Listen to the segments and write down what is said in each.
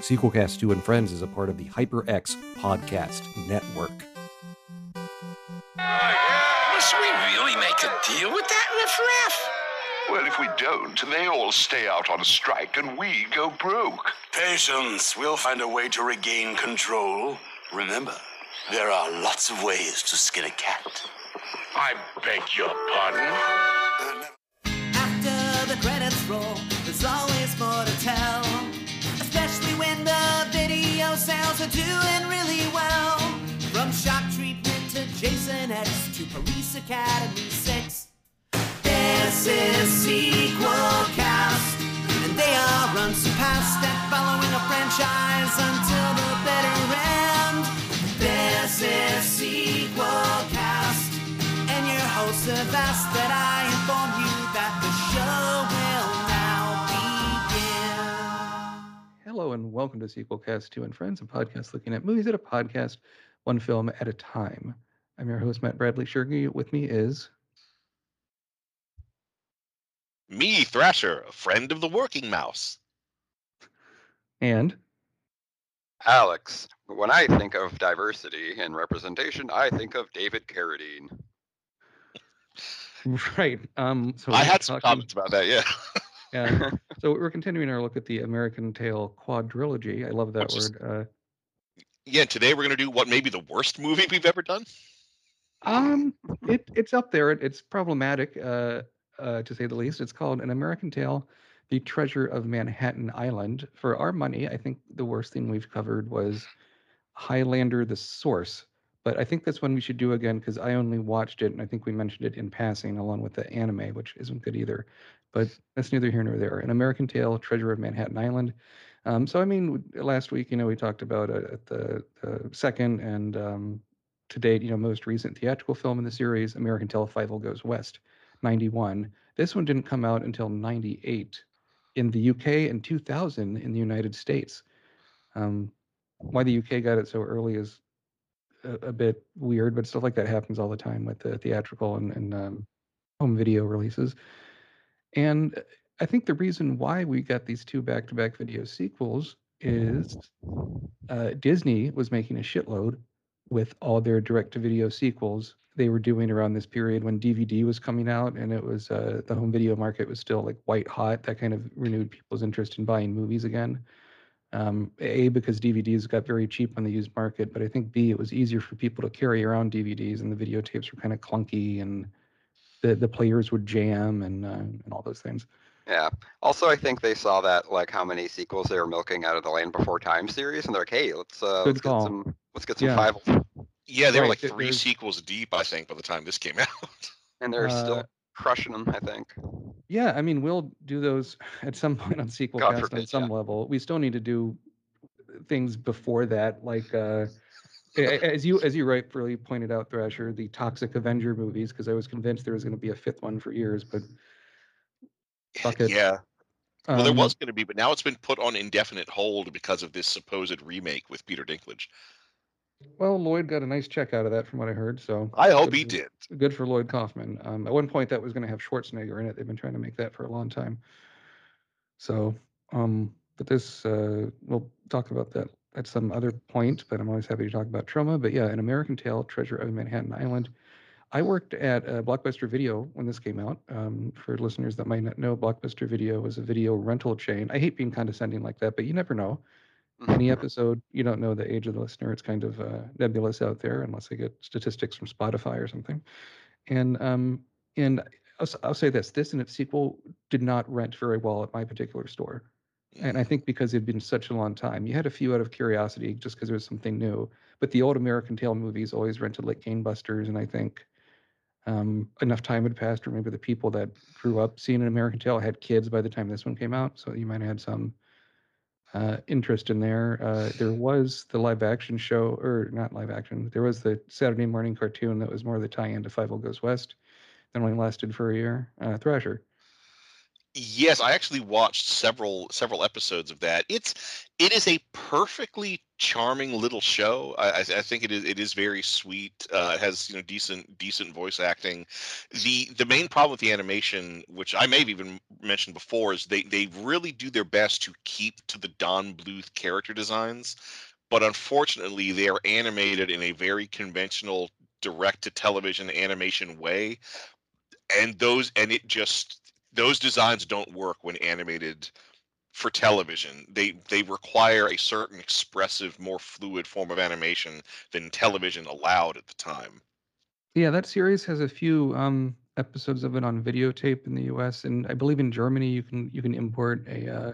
Sequelcast 2 and Friends is a part of the HyperX Podcast Network. Must we really make a deal with that riffraff? Well, if we don't, they all stay out on strike and we go broke. Patience. We'll find a way to regain control. Remember, there are lots of ways to skin a cat. I beg your pardon? Doing really well. From Shock Treatment to Jason X to Police Academy 6. This is Sequel Cast. And they are unsurpassed at following a franchise until the bitter end. This is Sequel Cast. And your hosts have asked that I Hello and welcome to Sequelcast 2 and Friends, a podcast looking at movies at a podcast, one film at a time. I'm your host, Matt Bradley Shergy. With me is Me, Thrasher, a friend of the working mouse. and Alex. When I think of diversity and representation, I think of David Carradine. right. Um, so I had some talking- comments about that, yeah. Yeah. so we're continuing our look at the American Tail quadrilogy. I love that word. Yeah, today we're going to do what may be the worst movie we've ever done. Uh, um, it it's up there. It, it's problematic, uh, uh, to say the least. It's called An American Tail: The Treasure of Manhattan Island. For our money, I think the worst thing we've covered was Highlander: The Source. But I think that's one we should do again because I only watched it and I think we mentioned it in passing along with the anime, which isn't good either. But that's neither here nor there. An American Tail: Treasure of Manhattan Island. Um, so I mean, last week, you know, we talked about uh, the, the second and um, to date, you know, most recent theatrical film in the series, American Tail: Fievel Goes West, '91. This one didn't come out until '98 in the UK and 2000 in the United States. Um, why the UK got it so early is a, a bit weird, but stuff like that happens all the time with the theatrical and, and um, home video releases. And uh, I think the reason why we got these two back-to-back video sequels is uh, Disney was making a shitload with all their direct-to-video sequels they were doing around this period when DVD was coming out, and it was uh, the home video market was still like white hot. That kind of renewed people's interest in buying movies again. Um, a because DVDs got very cheap on the used market, but I think B it was easier for people to carry around DVDs, and the videotapes were kind of clunky, and the the players would jam and uh, and all those things. Yeah. Also, I think they saw that like how many sequels they were milking out of the Land Before Time series, and they're like, "Hey, let's uh, Good let's call. get some let's get some Yeah. five, Yeah, they were like three there's- sequels deep, I think, by the time this came out. and they're Uh, still crushing them. I think. Yeah, I mean, we'll do those at some point on sequel God cast on some yeah. level. We still need to do things before that, like uh, a- a- as you as you rightfully pointed out, Thrasher, the Toxic Avenger movies, because I was convinced there was going to be a fifth one for years, but Fuck it. Yeah. Well, there um, was going to be, but now it's been put on indefinite hold because of this supposed remake with Peter Dinklage. Well, Lloyd got a nice check out of that, from what I heard. So I hope he for- did. Good for Lloyd Kaufman. Um, at one point, that was going to have Schwarzenegger in it. They've been trying to make that for a long time. So, um, but this, uh, we'll talk about that at some other point. But I'm always happy to talk about trauma. But yeah, an American Tail: Treasure of Manhattan Island. I worked at uh, Blockbuster Video when this came out. Um, for listeners that might not know, Blockbuster Video was a video rental chain. I hate being condescending like that, but you never know any episode you don't know the age of the listener it's kind of uh, nebulous out there unless i get statistics from spotify or something and um and I'll, I'll say this this and its sequel did not rent very well at my particular store and i think because it'd been such a long time you had a few out of curiosity just because there was something new but the old american Tail movies always rented like gangbusters and i think um, enough time had passed or maybe the people that grew up seeing an american Tail had kids by the time this one came out so you might have had some uh, interest in there. Uh, there was the live action show, or not live action. There was the Saturday morning cartoon that was more the tie-in to Five Five O Goes West. That only lasted for a year. Uh, Thrasher. Yes, I actually watched several several episodes of that. It's it is a perfectly charming little show. I, I, think it is it is very sweet. Uh, has you know decent decent voice acting. The the main problem with the animation, which I may have even mentioned before, is they they really do their best to keep to the Don Bluth character designs, but unfortunately they are animated in a very conventional direct to television animation way and those and it just those designs don't work when animated for television. They they require a certain expressive, more fluid form of animation than television allowed at the time. Yeah, that series has a few um, episodes of it on videotape in the U.S. and I believe in Germany you can you can import a, uh,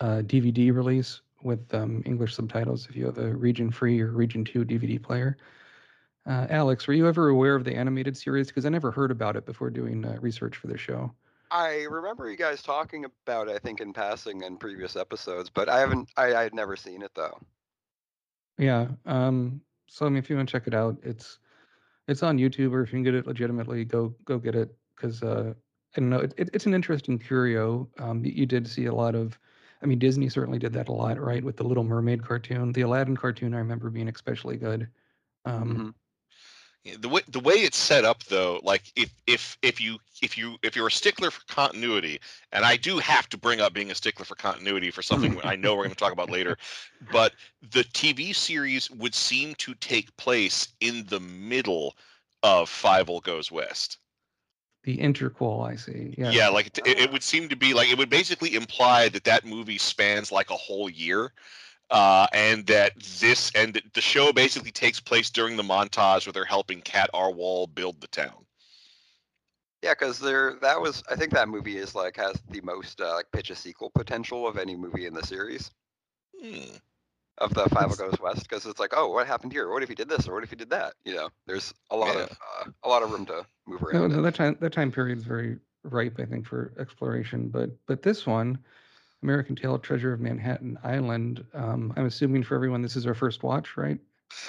a DVD release with um, English subtitles if you have a region free or region two DVD player. Uh, Alex, were you ever aware of the animated series? Because I never heard about it before doing uh, research for the show. I remember you guys talking about it, I think, in passing in previous episodes, but I haven't. I I had never seen it though. Yeah. Um, so I mean, if you want to check it out, it's it's on YouTube, or if you can get it legitimately, go go get it. Because uh, I don't know, it, it, it's an interesting curio. Um, you, you did see a lot of. I mean, Disney certainly did that a lot, right? With the Little Mermaid cartoon, the Aladdin cartoon, I remember being especially good. Um, Mhm. The way the way it's set up though, like if if if you if you if you're a stickler for continuity, and I do have to bring up being a stickler for continuity for something I know we're going to talk about later, but the TV series would seem to take place in the middle of Fievel Goes West. the interquel, I see. Yeah. Yeah, like it it would seem to be like it would basically imply that that movie spans like a whole year, uh, and that this and the show basically takes place during the montage where they're helping Cat R. Waul build the town. Yeah, because there that was. I think that movie is like has the most uh, like pitch a sequel potential of any movie in the series Hmm. of the Fievel Goes West. Because it's like, oh, what happened here? What if he did this? Or what if he did that? You know, there's a lot Yeah. of uh, a lot of room to move around. no, in. that time that time period is very ripe, I think, for exploration. But but this one, American Tail: Treasure of Manhattan Island. Um, I'm assuming for everyone this is our first watch, right?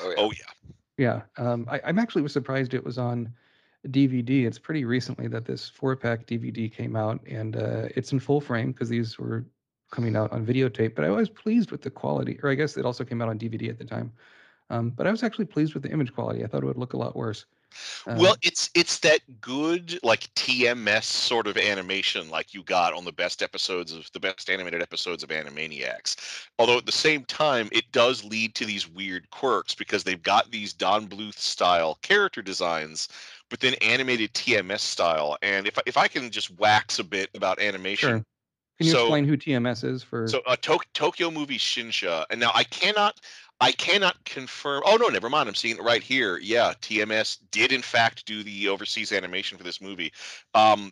Oh yeah. Oh yeah. Yeah. Um, I, I'm actually was surprised it was on DVD. It's pretty recently that this four pack DVD came out, and uh, it's in full frame because these were coming out on videotape. But I was pleased with the quality, or I guess it also came out on DVD at the time. Um, but I was actually pleased with the image quality. I thought it would look a lot worse. Uh, Well, it's it's that good like TMS sort of animation like you got on the best episodes of the best animated episodes of Animaniacs. Although at the same time, it does lead to these weird quirks because they've got these Don Bluth style character designs, but then animated TMS style. And if I- if I can just wax a bit about animation, Sure. Can you so- explain who TMS is for? so uh, Tok- Tokyo Movie Shinsha, and now I cannot, I cannot confirm. Oh no, never mind. I'm seeing it right here. Yeah, TMS did in fact do the overseas animation for this movie. Um,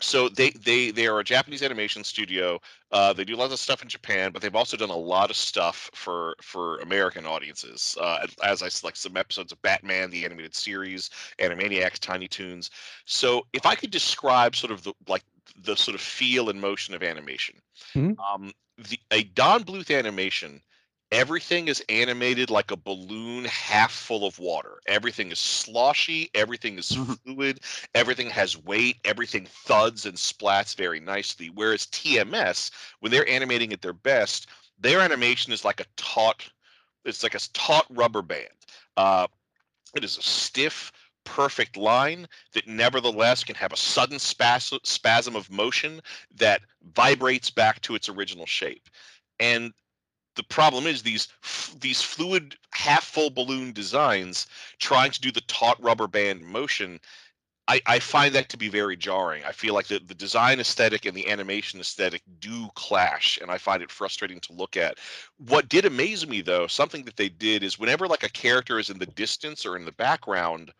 so they they they are a Japanese animation studio. Uh, they do lots of stuff in Japan, but they've also done a lot of stuff for for American audiences. Uh, as I select some episodes of Batman the animated series, Animaniacs, Tiny Toons. So if I could describe sort of the like the sort of feel and motion of animation, Mhm. um, the a Don Bluth animation. Everything is animated like a balloon half full of water. Everything is sloshy. Everything is fluid everything has weight everything thuds and splats very nicely whereas tms when they're animating at their best their animation is like a taut it's like a taut rubber band uh, it is a stiff perfect line that nevertheless can have a sudden spas- spasm of motion that vibrates back to its original shape and the problem is these these fluid half full balloon designs trying to do the taut rubber band motion I, I find that to be very jarring. I feel like the, the design aesthetic and the animation aesthetic do clash, and I find it frustrating to look at. What did amaze me, though, something that they did is whenever like a character is in the distance or in the background,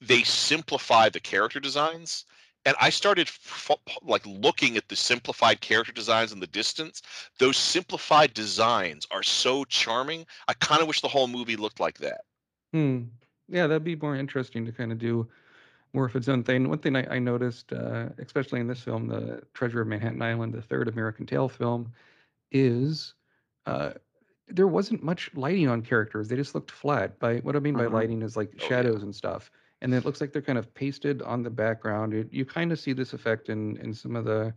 they simplify the character designs. And I started f- like looking at the simplified character designs in the distance. Those simplified designs are so charming. I kind of wish the whole movie looked like that. Hmm. Yeah, that'd be more interesting to kind of do more of its own thing. One thing I, I noticed, uh, especially in this film, the Treasure of Manhattan Island, the third American Tail film, is uh, there wasn't much lighting on characters. They just looked flat. By what I mean by Mhm. lighting is like Oh, yeah. shadows and stuff. And it looks like they're kind of pasted on the background. It, you kind of see this effect in in some of the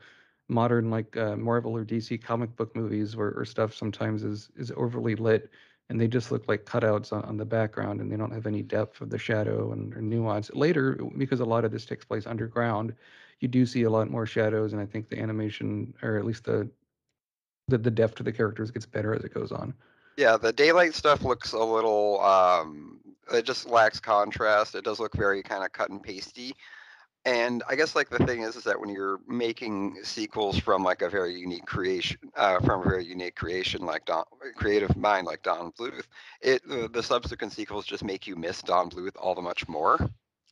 modern like uh, Marvel or DC comic book movies where or stuff sometimes is is overly lit and they just look like cutouts on, on the background and they don't have any depth of the shadow and nuance. Later, because a lot of this takes place underground, you do see a lot more shadows and I think the animation or at least the the, the depth of the characters gets better as it goes on. Yeah, the daylight stuff looks a little. Um, it just lacks contrast. It does look very kind of cut and pasty. And I guess like the thing is, is that when you're making sequels from like a very unique creation, uh, from a very unique creation like Don, creative mind like Don Bluth, it the, the subsequent sequels just make you miss Don Bluth all the much more.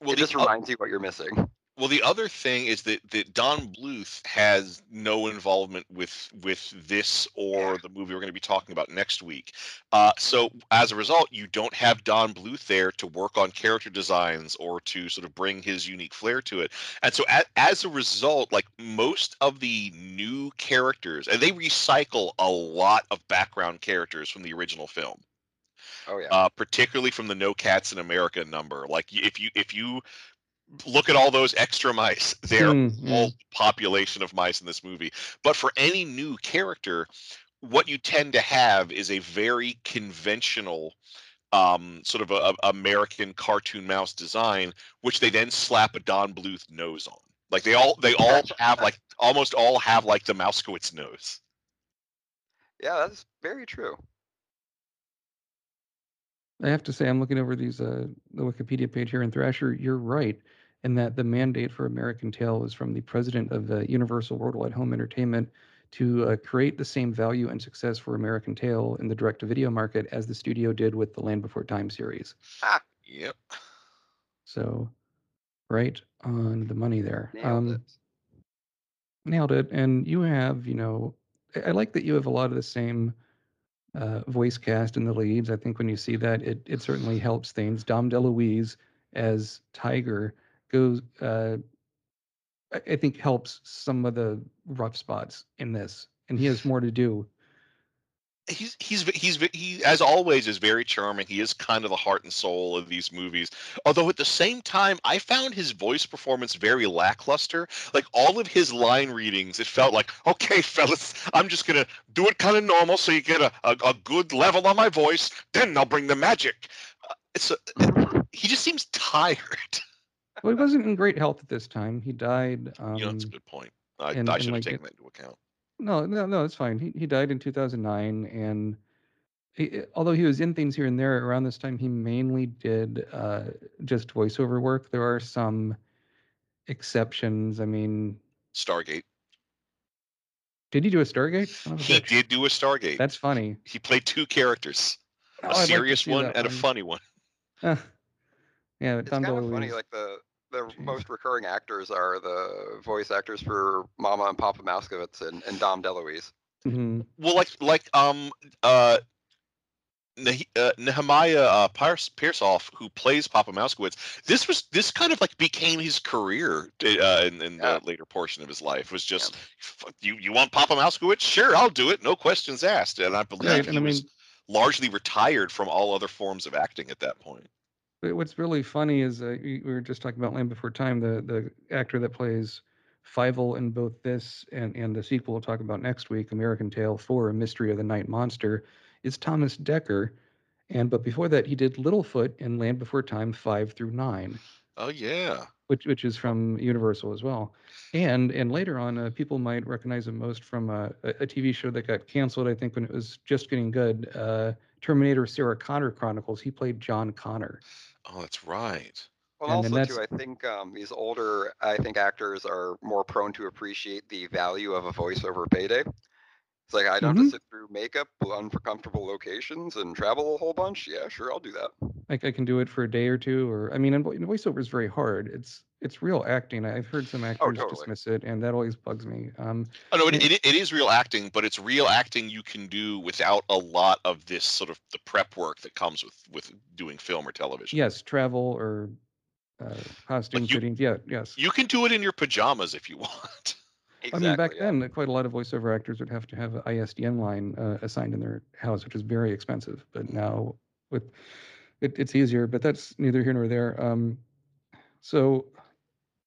Well, it the just reminds you what you're missing. Well, the other thing is that, that Don Bluth has no involvement with with this or the movie we're going to be talking about next week. Uh, so as a result, you don't have Don Bluth there to work on character designs or to sort of bring his unique flair to it. And so a, as a result, like most of the new characters, and they recycle a lot of background characters from the original film Oh yeah. uh, particularly from the No Cats in America number. Like if you if you look at all those extra mice, they're Mm, mm. all population of mice in this movie. But for any new character, what you tend to have is a very conventional um sort of a, a American cartoon mouse design, which they then slap a Don Bluth nose on. Like they all they all have like almost all have like the Mousekewitz nose. yeah, that's very true. I have to say, I'm looking over these uh, the Wikipedia page here, and Thrasher, you're right in that the mandate for American Tail is from the president of uh, Universal Worldwide Home Entertainment to uh, create the same value and success for American Tail in the direct-to-video market as the studio did with the Land Before Time series. Ah, Yep. So, right on the money there. Nailed Um, it. nailed it. And you have, you know, I, I like that you have a lot of the same uh, voice cast in the leads. I think when you see that, it it certainly helps things. Dom DeLuise as Tiger goes, uh, I, think helps some of the rough spots in this, and he has more to do. he's he's he's he as always is very charming. He is kind of the heart and soul of these movies. Although at the same time, I found his voice performance very lackluster. Like all of his line readings, it felt like, okay, fellas, I'm just gonna do it kind of normal so you get a, a, a good level on my voice. Then I'll bring the magic. Uh, It's a, he just seems tired. Well, he wasn't in great health at this time. He died. Um, you know, that's a good point. I, and- I should have like taken that into account. No, no, no, it's fine. He he died in 2009, and he, although he was in things here and there around this time, he mainly did uh, just voiceover work. There are some exceptions. I mean, Stargate. did he do a Stargate? Son of a He bitch. did do a Stargate. That's funny. he played two characters, Oh, a I'd serious see one that and a funny one. Uh, yeah, It's Tom kind of funny. DeLuise. Like the the Jeez. most recurring actors are the voice actors for Mama and Papa Mousekewitz and, and Dom DeLuise. Mhm. well like like um uh Ne- uh, Nehemiah uh, Pierce, Persoff, who plays Papa Mousekewitz, this was this kind of like became his career uh, in, in Yeah. the later portion of his life. Was just "F- you you want Papa Mousekewitz? Sure, I'll do it. No questions asked. And I believe Right, he and I was mean- largely retired from all other forms of acting at that point. What's really funny is uh, we we were just talking about Land Before Time. The the actor that plays Fievel in both this and, and the sequel we'll talk about next week, American Tail 4, A Mystery of the Night Monster, is Thomas Decker. And but before that, he did Littlefoot in Land Before Time 5 through 9, Oh yeah, which which is from Universal as well. And and later on, uh, people might recognize him most from uh, a, a TV show that got canceled, I think, when it was just getting good. Uh, Terminator Sarah Connor Chronicles. He played John Connor. Oh that's right. Well, And also too, I think um, these older, I think actors are more prone to appreciate the value of a voiceover payday. It's like I don't have Mhm. to sit through makeup, uncomfortable locations, and travel a whole bunch. Yeah, sure, I'll do that. like I can do it for a day or two, or I mean, and and voiceover is very hard. It's it's real acting. I've heard some actors totally. dismiss it, and that always bugs me. Um, Oh no, it, it, it is real acting, but it's real acting you can do without a lot of this sort of the prep work that comes with with doing film or television. yes, travel or uh, costume you- fittings. Yeah, yes. You can do it in your pajamas if you want. Exactly, I mean, back yeah. then, quite a lot of voiceover actors would have to have an ISDN line uh, assigned in their house, which is very expensive. But now, with it, it's easier. But that's neither here nor there. Um, So,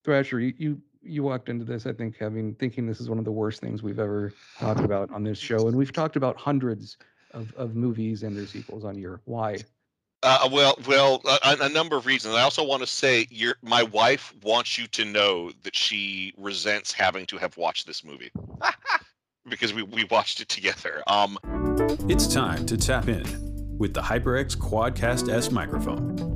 Thrasher, you, you you walked into this, I think, having thinking this is one of the worst things we've ever talked about on this show, and we've talked about hundreds of, of movies and their sequels on your why. Uh, well, well, a, a number of reasons. I also want to say, your my wife wants you to know that she resents having to have watched this movie because we we watched it together. Um, It's time to tap in with the HyperX Quadcast S microphone.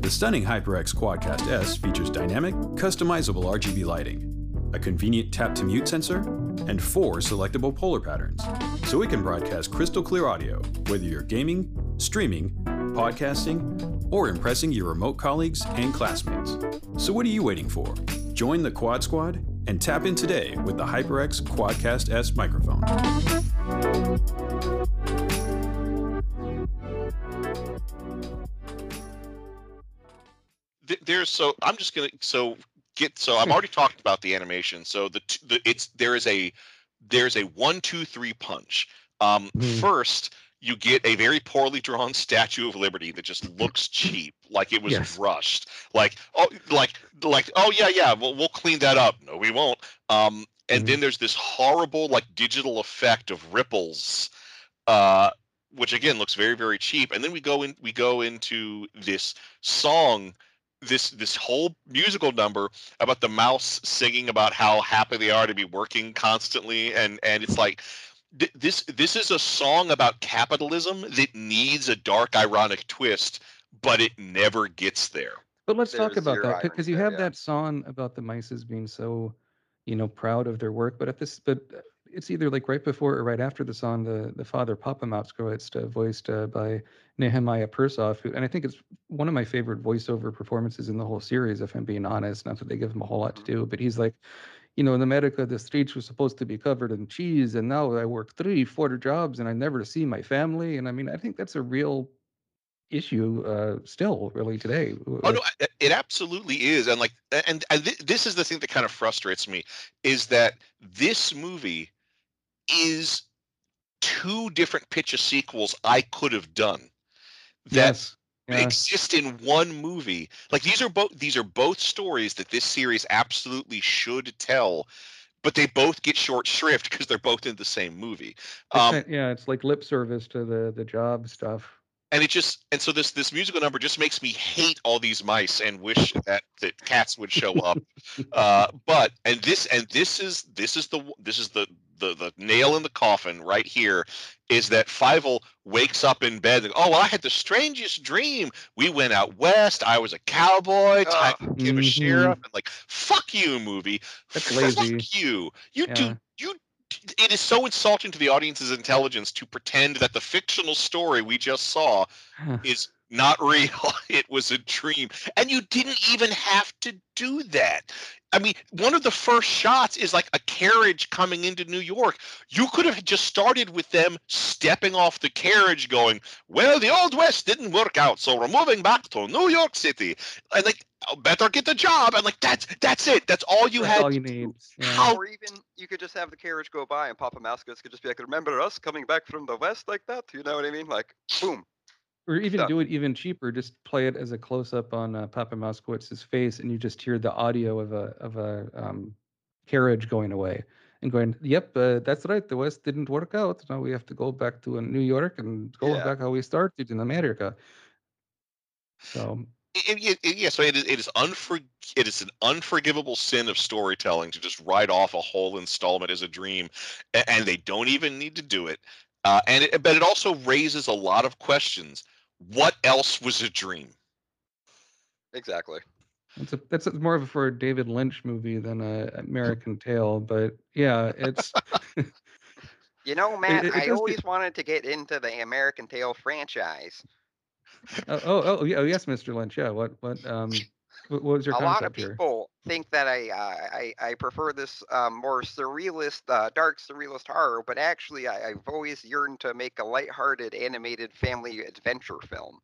The stunning HyperX Quadcast S features dynamic, customizable RGB lighting, a convenient tap to mute sensor, and four selectable polar patterns, so it can broadcast crystal clear audio whether you're gaming, streaming, podcasting, or impressing your remote colleagues and classmates. So what are you waiting for? Join the Quad Squad and tap in today with the HyperX Quadcast S microphone. Th- there's so I'm just gonna so get so I've already talked about the animation. So the the it's there is a there's a one two three punch. Um, Mhm. first you get a very poorly drawn Statue of Liberty that just looks cheap, like it was Yes. rushed. Like oh, like like oh yeah yeah, we'll we'll clean that up. No, we won't. Um, and Mhm. then there's this horrible like digital effect of ripples, uh, which again looks very very cheap. And then we go in we go into this song this this whole musical number about the mouse singing about how happy they are to be working constantly and and it's like th- this this is a song about capitalism that needs a dark ironic twist but it never gets there But let's talk about that because you have yeah. that song about the mices being so, you know, proud of their work. But at this, but it's either like right before or right after the song, the the father Papa Mousekewitz, uh, voiced uh, by Nehemiah Persoff, who, and I think it's one of my favorite voiceover performances in the whole series. If I'm being honest, not that they give him a whole lot to do, but he's like. You know, in America, the streets were supposed to be covered in cheese, and now I work three, four jobs, and I never see my family. And I mean, I think that's a real issue uh, still, really today. Oh no, it- it absolutely is, and like, and, th- this is the thing that kind of frustrates me is that this movie is two different pitch of sequels I could have done that yes. Yeah. exist in one movie. Like these are both these are both stories that this series absolutely should tell, but they both get short shrift because they're both in the same movie. Um, kind- yeah, it's like lip service to the the job stuff. and it just and so this this musical number just makes me hate all these mice and wish that that cats would show up uh but and this and this is this is the this is the the the nail in the coffin right here is that Fievel wakes up in bed and oh well I had the strangest dream we went out west I was a cowboy time Ugh. to became a Mhm. sheriff and like fuck you movie That's fuck lazy. you you Yeah. do you it is so insulting to the audience's intelligence to pretend that the fictional story we just saw is not real. It was a dream. And you didn't even have to do that. I mean, one of the first shots is like a carriage coming into New York. You could have just started with them stepping off the carriage going, Well, the Old West didn't work out, so we're moving back to New York City. And like, "Oh, better get the job. And like, that's that's it. That's all you That's had. all you to do. need. Yeah. How- Or even you could just have the carriage go by and Papa Mousekewitz could just be like, "Remember us coming back from the west like that?" You know what I mean? Like, boom. Or even do it even cheaper. Just play it as a close up on uh, Papa Mousekewitz's face, and you just hear the audio of a of a um, carriage going away and going. Yep, uh, that's right. The West didn't work out. Now we have to go back to uh, New York and go Yeah. back how we started in America. So it, it, it- yeah, so it is, it is unfor, it is an unforgivable sin of storytelling to just write off a whole installment as a dream, a- and, they don't even need to do it. Uh, and it, but it also raises a lot of questions. What else was a dream? Exactly. That's a, that's a, more of a for a David Lynch movie than a American Tail, but yeah, it's You know, Matt, it I does get- always wanted to get into the American Tail franchise. oh, oh oh yeah, oh yes, Mr. Lynch. Yeah, what what um what, was your a lot of here? people think that I uh, I I prefer this um, more surrealist, uh, dark surrealist horror, but actually I, I've always yearned to make a lighthearted animated family adventure film.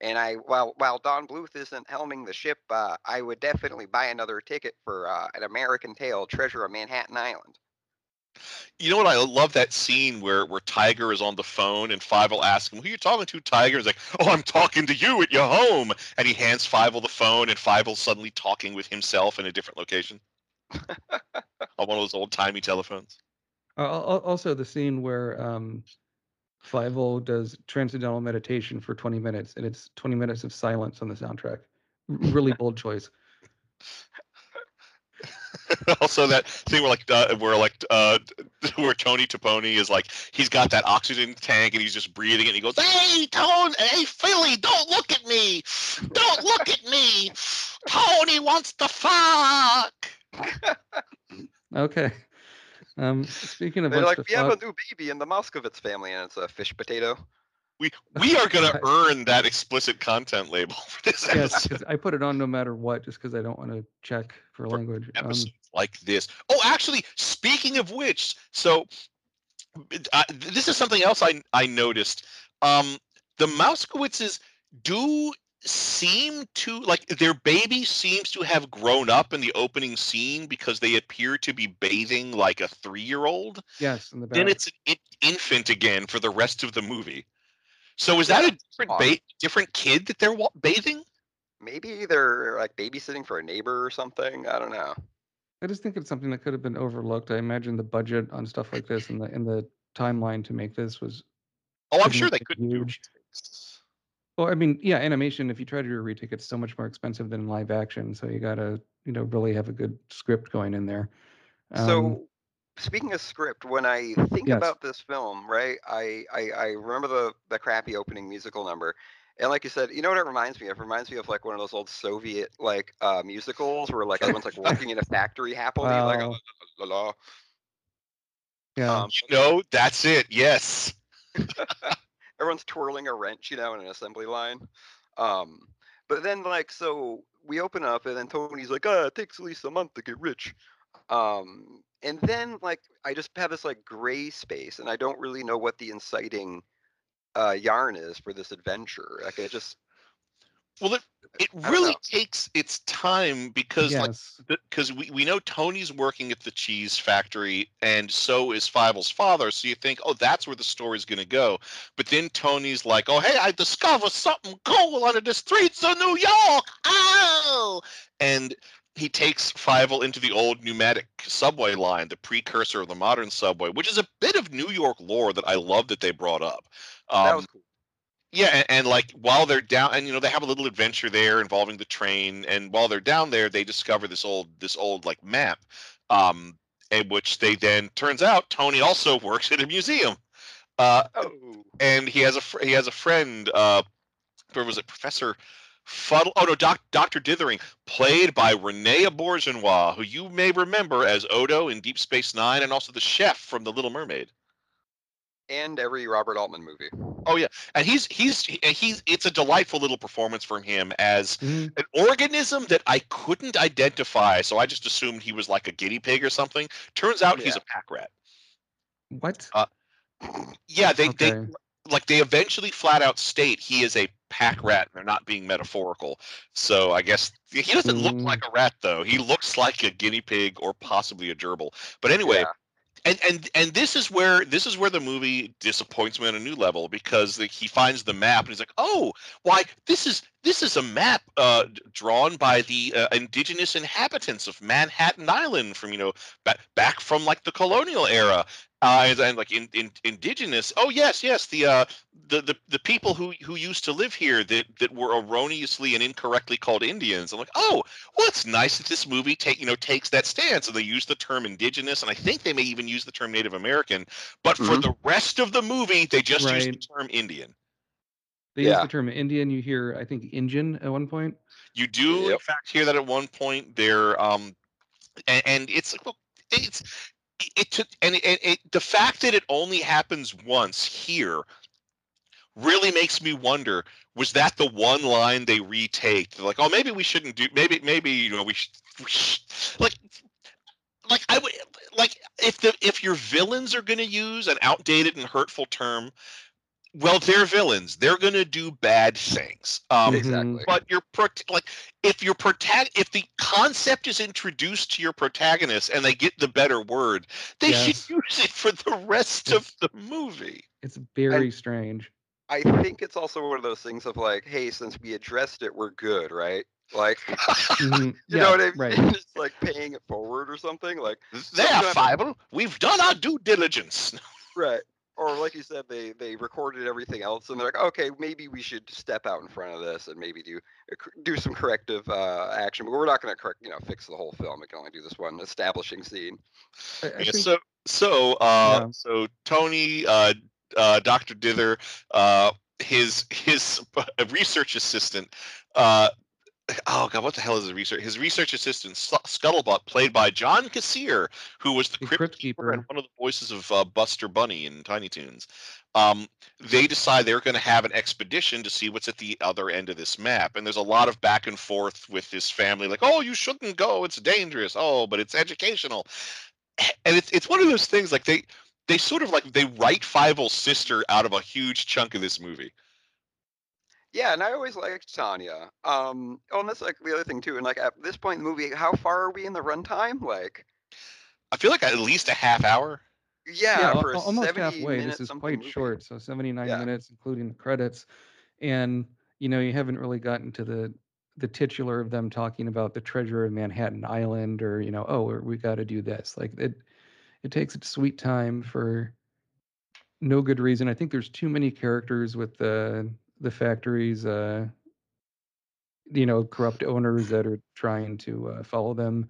And I while while Don Bluth isn't helming the ship, uh, I would definitely buy another ticket for uh, an American Tail: Treasure of Manhattan Island. You know what? I love that scene where where Tiger is on the phone and Fievel will ask him, "Who you talking to?" Tiger is like, "Oh, I'm talking to you at your home," and he hands Fievel the phone, and Fievel suddenly talking with himself in a different location on one of those old timey telephones. Uh, also, the scene where um, Fievel does transcendental meditation for 20 minutes, and it's 20 minutes of silence on the soundtrack. R- Really bold choice. also, that thing where like uh, where like uh, where Tony Toponi is like he's got that oxygen tank and he's just breathing it. And he goes, "Hey, Tony, hey Philly, don't look at me, don't look at me. Tony wants to fuck." Okay. Um, speaking of They're like, to we have a new baby in the Mousekewitz family, and it's a fish potato. We we are gonna earn that explicit content label for this yes, episode. I put it on no matter what, just because I don't want to check for language. Um, episodes like this. Oh, actually, speaking of which, so uh, this is something else I I noticed. Um, the Mousekewitzes do seem to like their baby seems to have grown up in the opening scene because they appear to be bathing like a three-year-old. yes, in the. Then it's an infant again for the rest of the movie. So is that a different ba- different kid that they're wa- bathing? Maybe they're like babysitting for a neighbor or something. I don't know. I just think it's something that could have been overlooked. I imagine the budget on stuff like this and the in the timeline to make this was Oh, I'm sure they couldn't do huge. Well, I mean, yeah, animation. If you try to do a retake, it's so much more expensive than live action. So you gotta, you know, really have a good script going in there. Um, So, speaking of script, when I think Yes. about this film, right, I, I I remember the the crappy opening musical number, and like you said, you know what it reminds me of? It reminds me of like one of those old Soviet like uh, musicals where like everyone's like working in a factory happily, like Wow. la, la, la, yeah, um, You know, that's it. Yes. everyone's twirling a wrench, you know, in an assembly line. Um, but then like so we open up and then Tony's like, ah, it takes at least a month to get rich. Um, and then like I just have this like gray space and I don't really know what the inciting uh yarn is for this adventure. Like it just Well, it it really know. takes its time because like because we, we know Tony's working at the cheese factory and so is Fievel's father. So you think, oh, that's where the story's going to go. But then Tony's like, oh, hey, I discovered something cool under the streets of New York. Oh! And he takes Fievel into the old pneumatic subway line, the precursor of the modern subway, which is a bit of New York lore that I love that they brought up. Um, that was cool. yeah, and, and like while they're down, and you know they have a little adventure there involving the train, and while they're down there, they discover this old this old like map, um, in which they then turns out Tony also works at a museum, uh, Oh, and he has a fr- he has a friend, uh, where was it, Professor Fuddle? Oh no, Doc, Doctor Dithering, played by Renee Auberjonois, who you may remember as Odo in Deep Space Nine, and also the chef from The Little Mermaid. and every Robert Altman movie. Oh yeah, and he's he's he's it's a delightful little performance from him as Mhm. an organism that I couldn't identify, so I just assumed he was like a guinea pig or something. Turns out he's a pack rat. what? Yeah, they they like they eventually flat out state he is a pack rat and they're not being metaphorical. So I guess he doesn't look Mm. like a rat though. He looks like a guinea pig or possibly a gerbil. But anyway, Yeah. and and and this is where this is where the movie disappoints me on a new level because like, he finds the map and he's like, oh, why this is this is a map uh, drawn by the uh, indigenous inhabitants of Manhattan Island from you know back back from like the colonial era. Uh, and, and like in, in indigenous, oh yes, yes, the uh, the, the the people who who used to live here that that were erroneously and incorrectly called Indians. I'm like, oh, well, it's nice that this movie take you know takes that stance and they use the term indigenous and I think they may even use the term Native American. But for Mhm. the rest of the movie, they just use the term Indian. They use Yeah. the term Indian. You hear, I think, Indian at one point. You do in fact hear that at one point there, um, and, and it's like well, it's it, took and it, it, the fact that it only happens once here really makes me wonder was that the one line they retake? They're like oh maybe we shouldn't do maybe maybe you know we should, we should like like i would like if the if your villains are going to use an outdated and hurtful term well, they're villains. They're gonna do bad things. Um, Exactly. But your prot- like if your protag if the concept is introduced to your protagonist and they get the better word, they Yes. should use it for the rest of the movie. It's very strange. I think it's also one of those things of like, hey, since we addressed it, we're good, right? Like, Mhm, you yeah, know what I mean? Right. It's like paying it forward or something. Like, There, Sometimes- Fievel. We've done our due diligence. right. Or like you said, they they recorded everything else, and they're like, okay, maybe we should step out in front of this and maybe do do some corrective uh, action. But we're not going to correct, you know, fix the whole film. We can only do this one establishing scene. I, I Yeah, think- so so uh Yeah. so Tony uh uh Dr. Dither uh his his research assistant uh oh god what the hell is his research his research assistant Scuttlebutt played by John Kassir who was the The crypt Crypt keeper and one of the voices of uh, Buster Bunny in Tiny Toons. Um they decide they're going to have an expedition to see what's at the other end of this map and there's a lot of back and forth with his family like oh you shouldn't go it's dangerous oh but it's educational. And it's it's one of those things like they they sort of like they write Fievel's sister out of a huge chunk of this movie. Yeah, and I always liked Tanya. Um, oh, and that's like the other thing too. And like at this point in the movie, how far are we in the runtime? Like, I feel like at least a half hour. yeah, yeah, for al- a almost 70 halfway. minute This is quite movie. short, so 79 Yeah. minutes, including the credits. And you know, you haven't really gotten to the the titular of them talking about the treasure of Manhattan Island, or you know, oh, we- we got to do this. Like it, it takes its sweet time for no good reason. I think there's too many characters with the the factories. Uh, you know, corrupt owners that are trying to uh, follow them.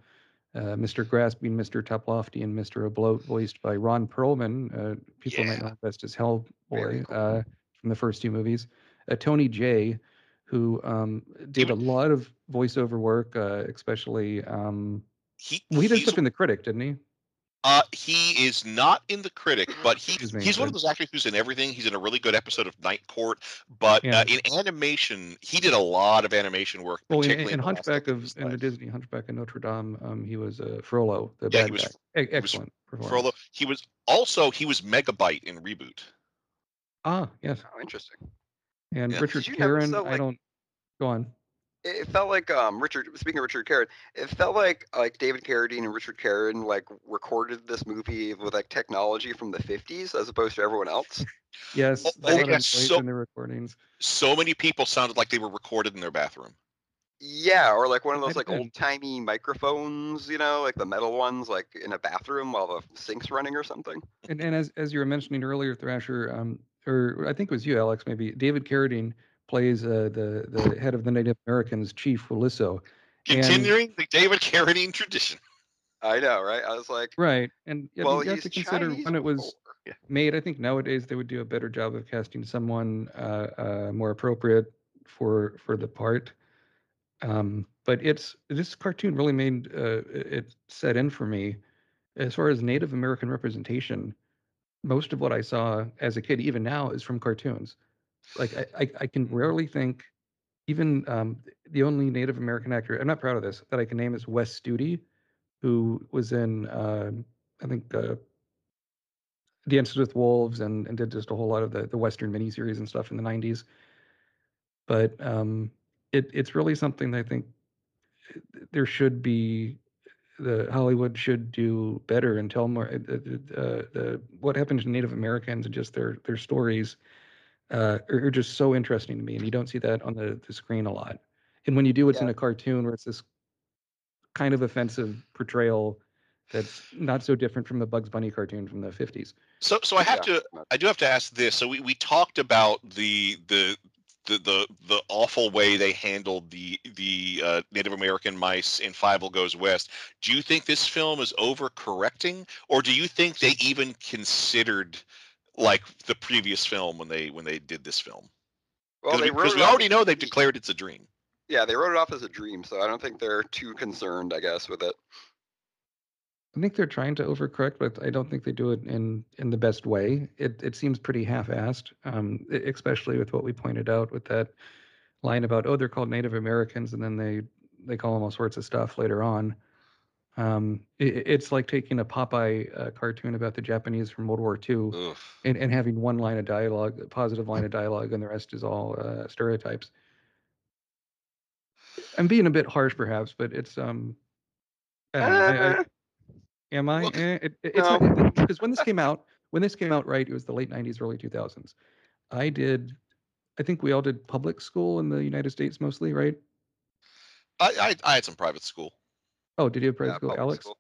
Uh, Mr. Grasping Mr. Toplofty and Mr. O'Bloat, voiced by Ron Perlman. Uh, people might know best as Hellboy cool. uh, from the first two movies. Uh, Tony Jay, who um, did a lot of voiceover work, uh, especially. Um, He well, he did stuff in the critic, didn't he? Uh he is not in the critic, but he me, he's one of those actors who's in everything. He's in a really good episode of Night Court, but Yeah. uh, in animation, he did a lot of animation work. Well, in, particularly in the last Hunchback decade of his in the. Disney Hunchback of Notre Dame, um, he was uh, Frollo, the Yeah, he bad was- guy. E- was excellent performance. Frollo. He was also he was Megabyte in Reboot. Ah, yes, Oh, interesting. and Yeah. Richard Did you notice Karron. I don't. Go on. It it felt like um Richard. Speaking of Richard Carradine, it felt like like David Carradine and Richard Carradine like recorded this movie with like technology from the 50s as opposed to everyone else. Yes, a lot oh, of yeah, noise so- in the recordings. So many people sounded like they were recorded in their bathroom. Yeah, or like one of those like old timey microphones, you know, like the metal ones, like in a bathroom while the sink's running or something. And, and as as you were mentioning earlier, Thrasher, um, or I think it was you, Alex, maybe David Carradine plays uh, the the head of the Native Americans, Chief Wulisso. And- Continuing the David Carradine tradition. I know, right? I was like, Right, and yeah, well, you have to consider Chinese when it was before. made. I think nowadays they would do a better job of casting someone uh, uh, more appropriate for for the part. Um, but it's this cartoon really made uh, it set in for me as far as Native American representation. Most of what I saw as a kid, even now, is from cartoons. Like I, I, can rarely think, even um, the only Native American actor I'm not proud of this that I can name is Wes Studi, who was in um I think the Dances with Wolves and, and did just a whole lot of the, the Western miniseries and stuff in the 90s. But um, it, it's really something that I think there should be, the Hollywood should do better and tell more. Uh, the, uh, the, what happened to Native Americans and just their, their stories uh, are, are just so interesting to me. And you don't see that on the, the screen a lot. And when you do, it's in a cartoon where it's this kind of offensive portrayal that's not so different from the Bugs Bunny cartoon from the 50s. So so I have Yeah. to I do have to ask this. So we, we talked about the the the the the awful way they handled the the uh, Native American mice in Fievel Goes West. Do you think this film is overcorrecting, or do you think they even considered like the previous film when they when they did this film? Well, they Because wrote we, already know they've declared it's a dream. Yeah, they wrote it off as a dream, so I don't think they're too concerned, I guess, with it. I think they're trying to overcorrect, but I don't think they do it in in the best way. It it seems pretty half-assed, um, especially with what we pointed out with that line about oh they're called Native Americans, and then they they call them all sorts of stuff later on. Um, it, it's like taking a Popeye uh, cartoon about the Japanese from World War II and, and having one line of dialogue, a positive line of dialogue, and the rest is all uh, stereotypes. I'm being a bit harsh, perhaps, but it's um. Don't I- I- am I? Look, Eh, it, it's no. because when this came out, when this came out, right, it was the late '90s, early 2000s. I did, I think we all did public school in the United States mostly, right? I, I I had some private school. Oh, did you have private Yeah, school, public Alex? school.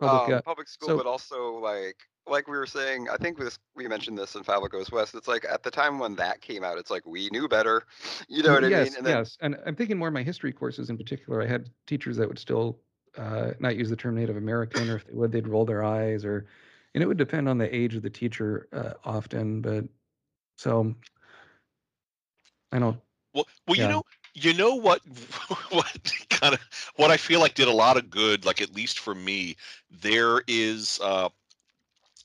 Public, um, yeah. public school, So- but also like like we were saying, I think this we mentioned this in Fievel Goes West. It's like at the time when that came out, it's like we knew better. You know what I mean? And then, yes. And I'm thinking more of my history courses in particular. I had teachers that would still uh, not use the term Native American, or if they would, they'd roll their eyes, or and it would depend on the age of the teacher uh, often. But so I don't. Well, well, Yeah. you know, you know what, what kind of what I feel like did a lot of good, like at least for me. There is uh,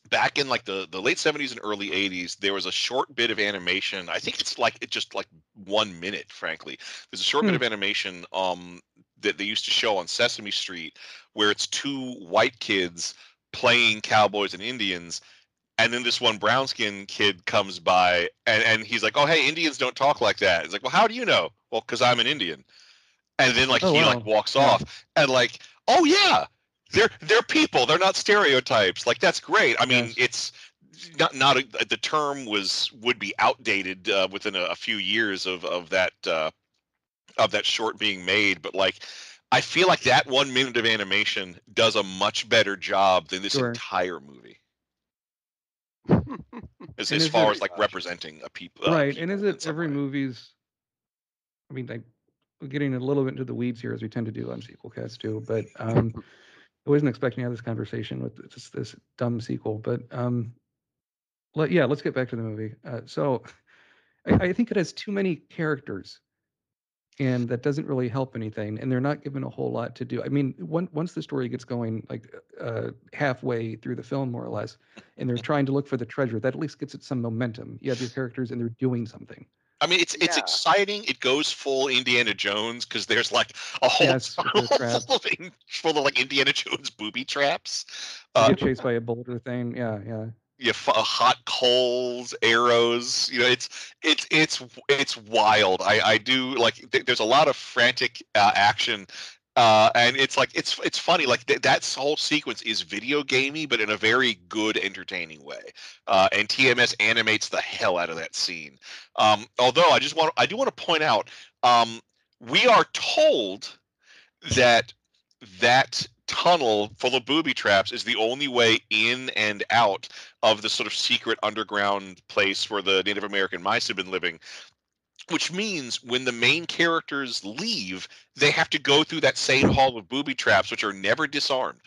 back in like the the late seventies and early eighties, there was a short bit of animation. I think it's like it just like one minute. Frankly, there's a short bit Hmm. of animation um that they used to show on Sesame Street where it's two white kids playing cowboys and Indians. And then this one brown skin kid comes by and, and he's like, Oh, hey, Indians don't talk like that. It's like, Well, how do you know? Well, because I'm an Indian. And then like Oh, he wow. like walks Yeah. off and like, oh yeah, they're they're people. They're not stereotypes. Like that's great. I mean, Yes. it's not not a, the term was would be outdated uh, within a, a few years of of that uh, of that short being made, but like I feel like that one minute of animation does a much better job than this Sure. entire movie. As, as far it- as like representing a people, uh, right. And is people it every way. movie's? I mean, I, we're getting a little bit into the weeds here as we tend to do on sequel cast too. But um, I wasn't expecting to have this conversation with this this dumb sequel. But um, let yeah, let's get back to the movie. Uh, so I, I think it has too many characters, and that doesn't really help anything. And they're not given a whole lot to do. I mean, once the story gets going, like uh, halfway through the film, more or less, and they're trying to look for the treasure, that at least gets it some momentum. You have your characters, and they're doing something. I mean, it's it's Yeah. exciting. It goes full Indiana Jones because there's like a whole Yes, with tunnel the traps. full of, full of like Indiana Jones booby traps. You Uh, get chased by a boulder thing. Yeah, yeah. Yeah, f- hot coals, arrows. You know, it's it's it's it's wild. I I do like. Th- there's a lot of frantic uh, action, uh, and it's like it's it's funny. Like th- that whole sequence is video gamey, but in a very good, entertaining way. Uh, and TMS animates the hell out of that scene. Um, although I just want I do want to point out, um, we are told that that tunnel full of booby traps is the only way in and out of the sort of secret underground place where the Native American mice have been living. Which means when the main characters leave, they have to go through that same hall of booby traps, which are never disarmed.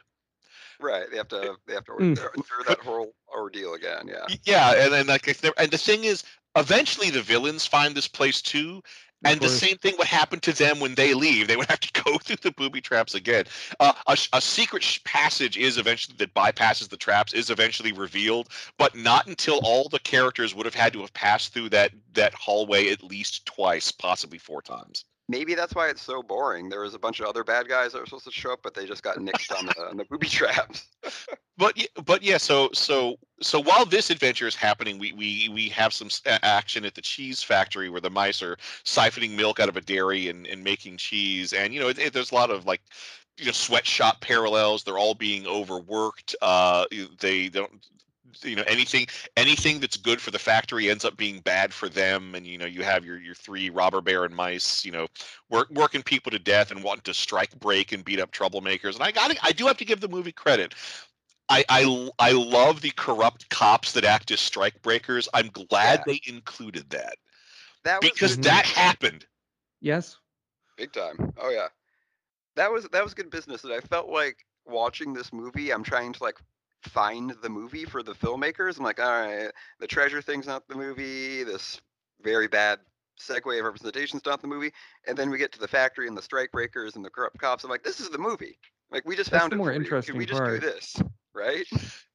right, they have to they have to Mm. endure endure that whole ordeal again. Yeah. Yeah, and then like if they're- and the thing is, eventually the villains find this place too. And the same thing would happen to them when they leave. They would have to go through the booby traps again. Uh, a, a secret passage is eventually that bypasses the traps is eventually revealed, but not until all the characters would have had to have passed through that that hallway at least twice, possibly four times. Maybe that's why it's so boring. There was a bunch of other bad guys that were supposed to show up, but they just got nixed on the on the booby traps. But but yeah, so so so while this adventure is happening, we we we have some action at the cheese factory where the mice are siphoning milk out of a dairy and, and making cheese, and you know it, it- there's a lot of like you know sweatshop parallels. They're all being overworked. Uh, they don't you know anything anything that's good for the factory ends up being bad for them and you know you have your your three robber baron mice you know work, working people to death and wanting to strike break and beat up troublemakers and i got i do have to give the movie credit I, I I love the corrupt cops that act as strike breakers. I'm glad Yeah. they included that That because good that business, happened. Yes. big time. Oh yeah, that was that was good business. And I felt like watching this movie, I'm trying to like find the movie for the filmmakers. I'm like, all right, the treasure thing's not the movie. This very bad segue of representation's not the movie. And then we get to the factory and the strike breakers and the corrupt cops. I'm like, this is the movie. Like we just That's found the it. more for you. Can interesting we just part. do this? Right?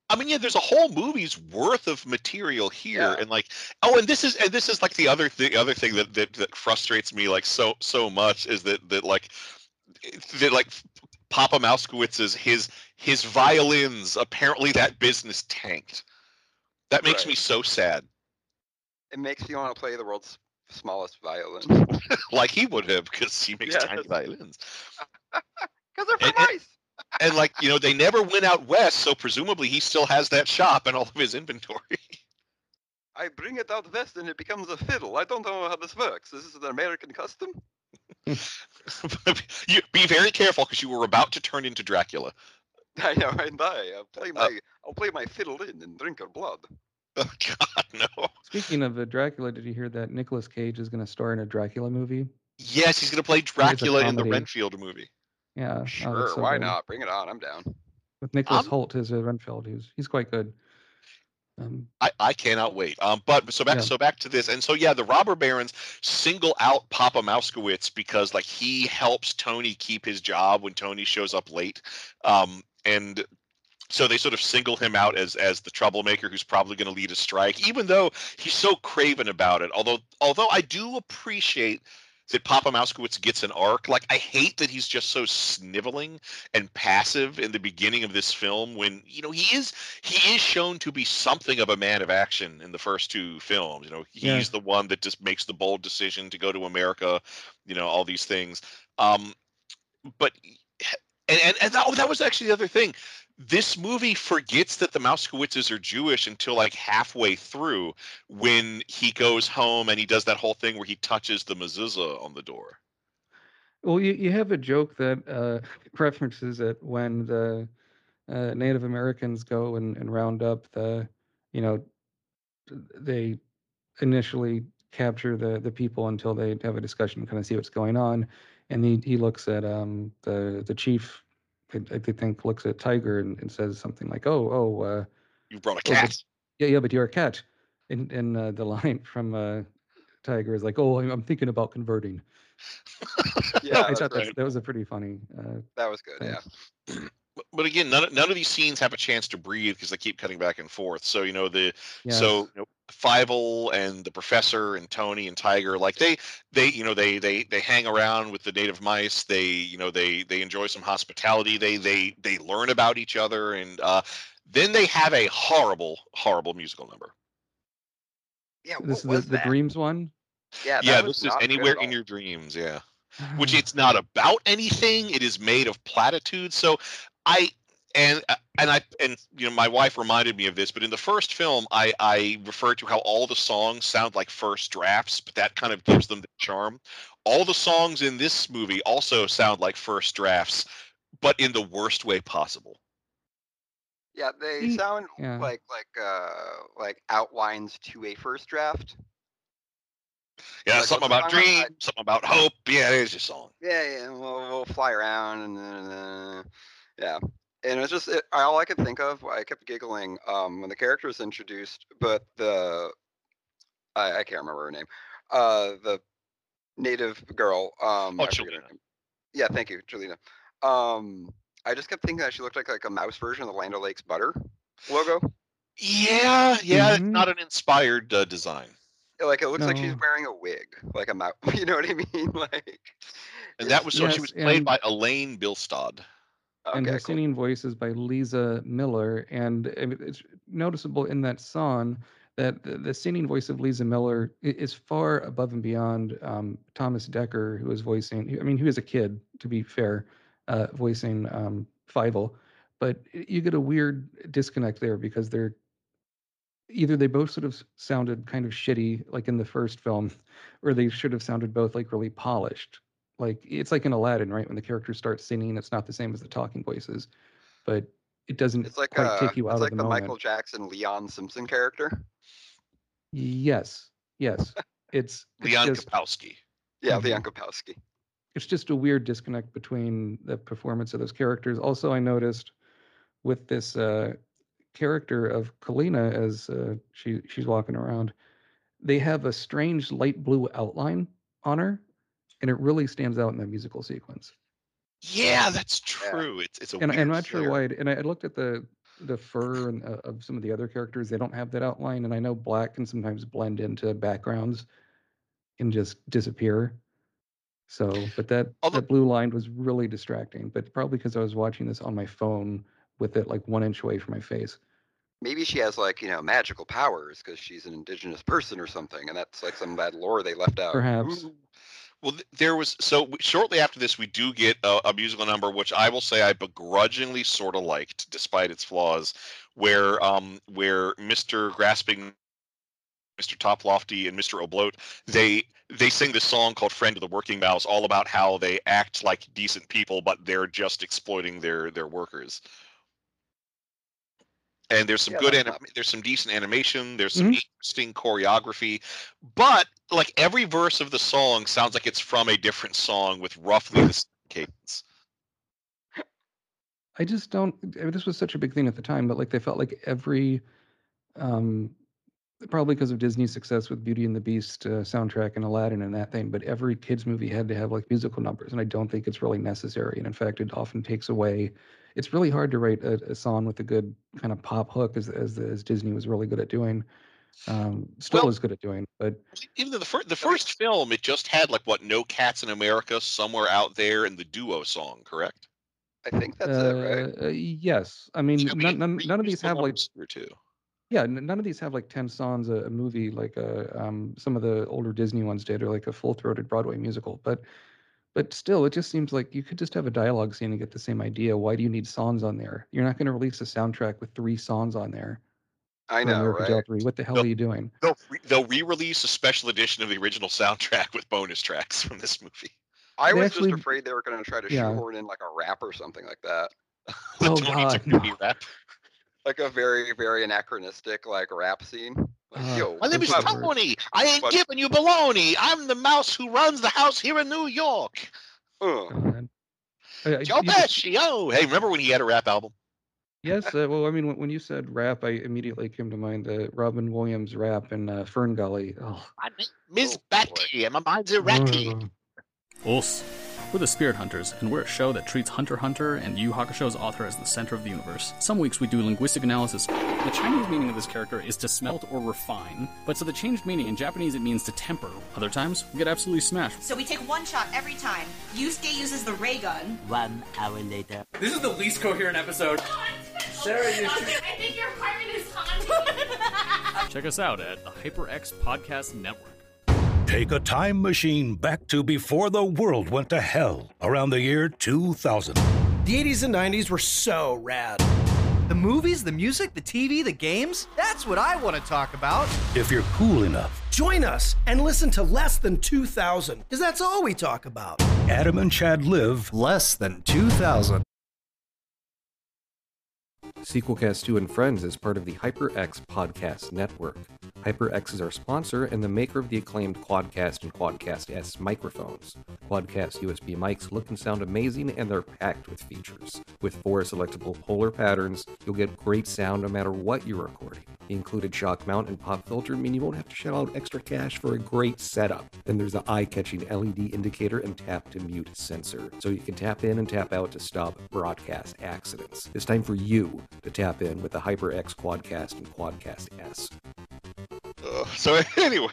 I mean, yeah, there's a whole movie's worth of material here, Yeah. and like, oh, and this is and this is like the other the other thing that that, that frustrates me like so so much is that that like eh, that like Papa Mousekewitz's his his violins. Apparently, that business tanked. That makes Right. me so sad. It makes you want to play the world's smallest violin. Like he would have, because he makes Yeah, tiny violins. Because they're And- for and- mice. And like you know, they never went out west, so presumably he still has that shop and all of his inventory. I bring it out west and it becomes a fiddle. I don't know how this works. This is an American custom. you be very careful because you were about to turn into Dracula. I know, and I, I'll play Uh, my, I'll play my fiddle in and drink her blood. Oh God, no. Speaking of uh, Dracula, did you hear that Nicolas Cage is going to star in a Dracula movie? Yes, he's gonna play Dracula in the comedy. Renfield movie. Yeah. oh, Sure, so why good. not? Bring it on. I'm down. With Nicholas Um, Hoult as a Renfield, who's he's quite good. Um, I, I cannot wait. Um, but so back Yeah. so back to this, and so yeah, the robber barons single out Papa Mousekewitz because like he helps Tony keep his job when Tony shows up late, um, and so they sort of single him out as as the troublemaker who's probably going to lead a strike, even though he's so craven about it. Although although I do appreciate that Papa Mousekewitz gets an arc. Like I hate that he's just so sniveling and passive in the beginning of this film when you know he is he is shown to be something of a man of action in the first two films. You know, he's Yeah. the one that just makes the bold decision to go to America. You know, all these things. Um, but and and, and that, oh, that was actually the other thing. This movie forgets that the Mousekewitzes are Jewish until like halfway through when he goes home and he does that whole thing where he touches the mezuzah on the door. well, you, you have a joke that uh, references it when the uh, Native Americans go and, and round up the, you know, they initially capture the the people until they have a discussion, kind of see what's going on, and he he looks at um the the chief. I, I think looks at Tiger and, and says something like, "Oh, oh, uh, You brought a Oh, but- cat. yeah, yeah, but you're a cat." And and uh, the line from uh, Tiger is like, "Oh, I'm, I'm thinking about converting." Yeah, I thought right. that was a pretty funny. Uh, that was good. thing. Yeah. But- But again, none, of- none of these scenes have a chance to breathe because they keep cutting back and forth. So you know the yes. so you know, Fievel and the professor and Tony and Tiger, like they they you know they they they hang around with the native mice. They you know they they enjoy some hospitality. They they they learn about each other, and uh, then they have a horrible horrible musical number. Yeah. What this is the, was the that? dreams one. Yeah. that yeah, was this is not good anywhere in your dreams. Yeah. which it's not about anything. It is made of platitudes. So I and uh, and I and you know my wife reminded me of this, but in the first film, I I referred to how all the songs sound like first drafts, but that kind of gives them the charm. All the songs in this movie also sound like first drafts, but in the worst way possible. Yeah, they sound yeah. like like uh like outlines to a first draft. Yeah, Like, something about the song? I- dreams, something about hope. Yeah, there's your song. Yeah, yeah. We'll, we'll fly around and then uh, yeah. And it's just it, all I could think of. I kept giggling um, when the character was introduced, but the I, I can't remember her name. Uh, the native girl. Um, Oh, I forget her Cholena. name. Yeah, thank you, Julina. Um, I just kept thinking that she looked like like a mouse version of the Land O'Lakes butter logo. Yeah, yeah, it's Mhm. not an inspired uh, design. Like it looks like she's wearing a wig, like a mouse. You know what I mean? Like. And that it's- was so she was played and- by Elaine Bilstad. And her okay, cool. singing voice is by Lisa Miller, and it's noticeable in that song that the, the singing voice of Lisa Miller is far above and beyond um, Thomas Dekker, who is voicing. I mean, he was a kid, to be fair, uh, voicing um, Fievel, but you get a weird disconnect there because they're either they both sort of sounded kind of shitty, like in the first film, or they should have sounded both like really polished. Like it's like in Aladdin, right? When the characters start singing, it's not the same as the talking voices, but it doesn't It's like quite uh, take you out it's of like the, the moment. Michael Jackson Leon Simpson character. Yes, yes. It's it's Leon just Kapowski. Yeah. Leon Kompowsky. it's just a weird disconnect between the performance of those characters. Also, I noticed with this uh, character of Kalina as uh, she she's walking around, they have a strange light blue outline on her, and it really stands out in that musical sequence. Yeah, that's Yeah. true. It's it's a and weird I'm not sure why. it- And I I looked at the the fur and uh, of some of the other characters. They don't have that outline, and I know black can sometimes blend into backgrounds and just disappear. So, but that Although- that blue line was really distracting. But probably because I was watching this on my phone with it like one inch away from my face. Maybe she has like you know magical powers because she's an indigenous person or something, and that's like some bad lore they left out. Perhaps. Well, there was so shortly after this, we do get a, a musical number, which I will say I begrudgingly sort of liked, despite its flaws, where um where Mr. Grasping, Mr. Toplofty, and Mr. O'Bloat they they sing this song called "Friend of the Working Mouse," all about how they act like decent people, but they're just exploiting their their workers. And there's some Yeah, good anim- there's some decent animation, there's some Mhm. interesting choreography, but like every verse of the song sounds like it's from a different song with roughly the same cadence. I just don't. I mean, this was such a big thing at the time, but like they felt like every, um, probably because of Disney's success with Beauty and the Beast uh, soundtrack and Aladdin and that thing, but every kids movie had to have like musical numbers, and I don't think it's really necessary. And in fact, it often takes away. It's really hard to write a, a song with a good kind of pop hook, as as as Disney was really good at doing. Um, still Well- is good at doing, but Even though the first the first film, it just had like what No Cats in America somewhere out there in the duo song, correct? I think that's it, right? uh, yes. I mean, Yeah, we none, none, none of these have like numbers here too. Yeah, none of these have like 10 songs a, a movie like uh, um, some of the older Disney ones did, or like a full-throated Broadway musical. But but still, it just seems like you could just have a dialogue scene and get the same idea. Why do you need songs on there? You're not going to release a soundtrack with three songs on there. I for know, American right? Tail 3. What the hell No. are you doing? They'll re- they'll re-release a special edition of the original soundtrack with bonus tracks from this movie. I They was actually- just afraid they were going to try to Yeah. shoehorn in like a rap or something like that, Oh, 22 God, no. rap. like a very very anachronistic like rap scene. Like, Uh, Yo, My name is Those I'm- are words. Tony. I ain't But- giving you baloney. I'm the mouse who runs the house here in New York. uh, God. Uh, Joe Pesci. Oh, hey, remember when he had a rap album? yes, uh, well, I mean, when, when you said rap, I immediately came to mind the Robin Williams rap in uh, Fern Gully. Oh, My name is Oh. Batty, and my mind's a ratty. ugh. Us. We're the Spirit Hunters, and we're a show that treats Hunter Hunter and Yu Yu Hakusho's author as the center of the universe. Some weeks we do linguistic analysis. The Chinese meaning of this character is to smelt or refine, but so the changed meaning in Japanese it means to temper. Other times, we get absolutely smashed. So we take one shot every time. Yusuke uses the ray gun. One hour later. This is the least coherent episode. Sarah, you I think your apartment is haunted. Check us out at the HyperX Podcast Network. Take a time machine back to before the world went to hell around the year 2000. The 80s and 90s were so rad. The movies, the music, the TV, the games? That's what I want to talk about. If you're cool enough, Join us and listen to Less Than 2000, because that's all we talk about. Adam and Chad live Less Than 2000. Sequelcast 2 and Friends is part of the HyperX Podcast Network. HyperX is our sponsor and the maker of the acclaimed Quadcast and Quadcast S microphones. Quadcast USB mics look and sound amazing and they're packed with features. With four selectable polar patterns, you'll get great sound no matter what you're recording. The included shock mount and pop filter mean you won't have to shell out extra cash for a great setup. Then there's the eye-catching LED indicator and tap to mute sensor, so you can tap in and tap out to stop broadcast accidents. It's time for you to tap in with the HyperX Quadcast and Quadcast S. Uh, so anyway,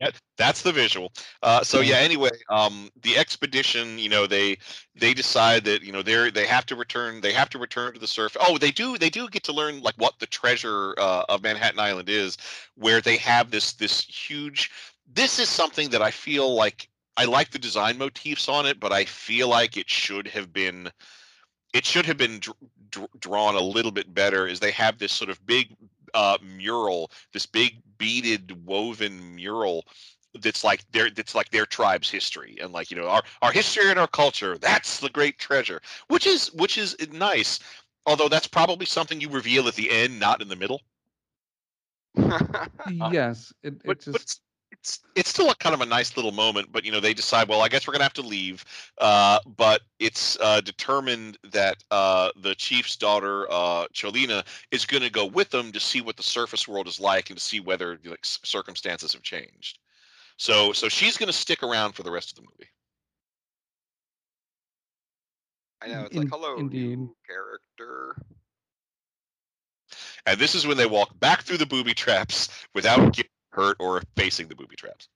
that, that's the visual. Uh, so yeah. Anyway, um, the expedition. You know, they they decide that you know they're they have to return. They have to return to the surface. Oh, they do. They do get to learn like what the treasure uh, of Manhattan Island is, where they have this this huge. This is something that I feel like I like the design motifs on it, but I feel like it should have been. It should have been dr- dr- drawn a little bit better. Is they have this sort of big uh, mural, this big beaded woven mural that's like their that's like their tribe's history and like you know our our history and our culture. That's the great treasure, which is which is nice. Although that's probably something you reveal at the end, not in the middle. yes, it, But, it but just it's, it's it's still a kind of a nice little moment. But you know they decide, well, I guess we're gonna have to leave. Uh, but it's uh, determined that uh, the chief's daughter, uh, Cholena, is gonna go with them to see what the surface world is like and to see whether like circumstances have changed. So so she's gonna stick around for the rest of the movie. I know it's In- like hello, indeed. new character. And this is when they walk back through the booby traps without getting hurt or facing the booby traps.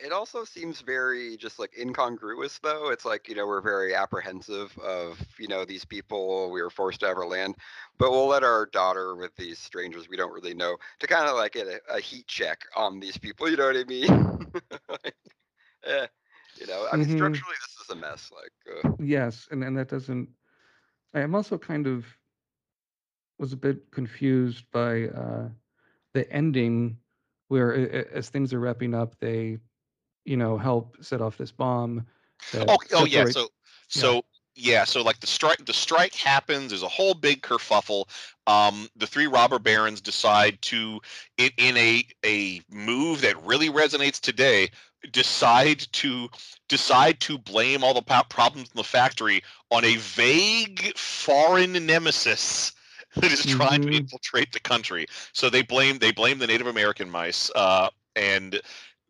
It also seems very just like incongruous, though. It's like, you know, we're very apprehensive of, you know, these people we were forced to ever land, but we'll let our daughter with these strangers we don't really know to kind of like get a, a heat check on these people. You know what I mean? like, eh, you know, I mean, Mhm. structurally, this is a mess. Like, uh, Yes, and and that doesn't. I am also kind of was a bit confused by uh, the ending, where as things are wrapping up, they, you know, help set off this bomb. Oh, oh yeah. So, so yeah. So like the strike, the strike happens. There's a whole big kerfuffle. Um, the three robber barons decide to, in, in a a move that really resonates today, decide to decide to blame all the problems in the factory on a vague foreign nemesis that is trying to Mhm. infiltrate the country. So they blame they blame the Native American mice, uh, and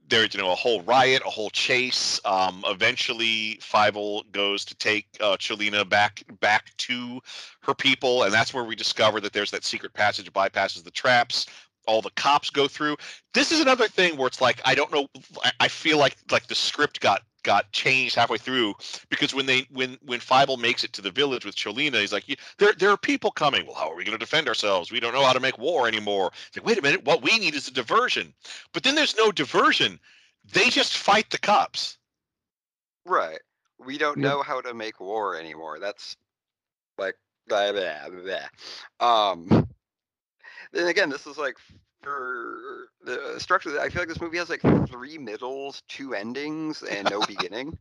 there's you know a whole riot, a whole chase. Um, eventually, Fievel goes to take uh, Cholena back back to her people, and that's where we discover that there's that secret passage that bypasses the traps. All the cops go through. This is another thing where it's like I don't know. I, I feel like like the script got got changed halfway through because when they when when Fievel makes it to the village with Cholena, he's like, there there are people coming. Well, how are we going to defend ourselves? We don't know how to make war anymore. It's like, wait a minute, what we need is a diversion. But then there's no diversion. They just fight the cops. right. We don't Yeah. know how to make war anymore. That's like, blah, blah, blah. um, then again, this is like for the structure. I feel like this movie has like three middles, two endings, and no beginning.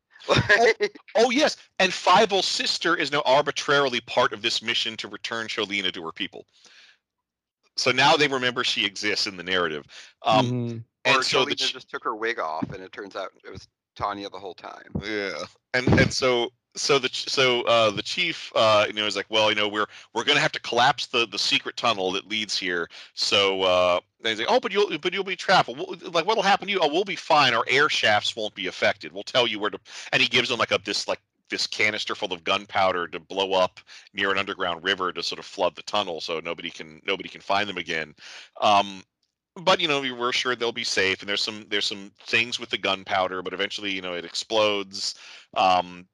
Like, Oh yes, and Fievel's sister is now arbitrarily part of this mission to return Cholena to her people. So now they remember she exists in the narrative. Um, Mhm. and or so the Cholena ch- just took her wig off, and it turns out it was Tanya the whole time. Yeah, and and so so the so uh, the chief uh, you know is like, well, you know, we're we're gonna have to collapse the the secret tunnel that leads here. So uh, they say, oh, but you'll but you'll be trapped. Well, like, what'll happen to you? Oh, we'll be fine. Our air shafts won't be affected. We'll tell you where to. And he gives them like a this like this canister full of gunpowder to blow up near an underground river to sort of flood the tunnel so nobody can nobody can find them again. Um, but you know we we're sure they'll be safe and there's some there's some things with the gunpowder but eventually you know it explodes. Um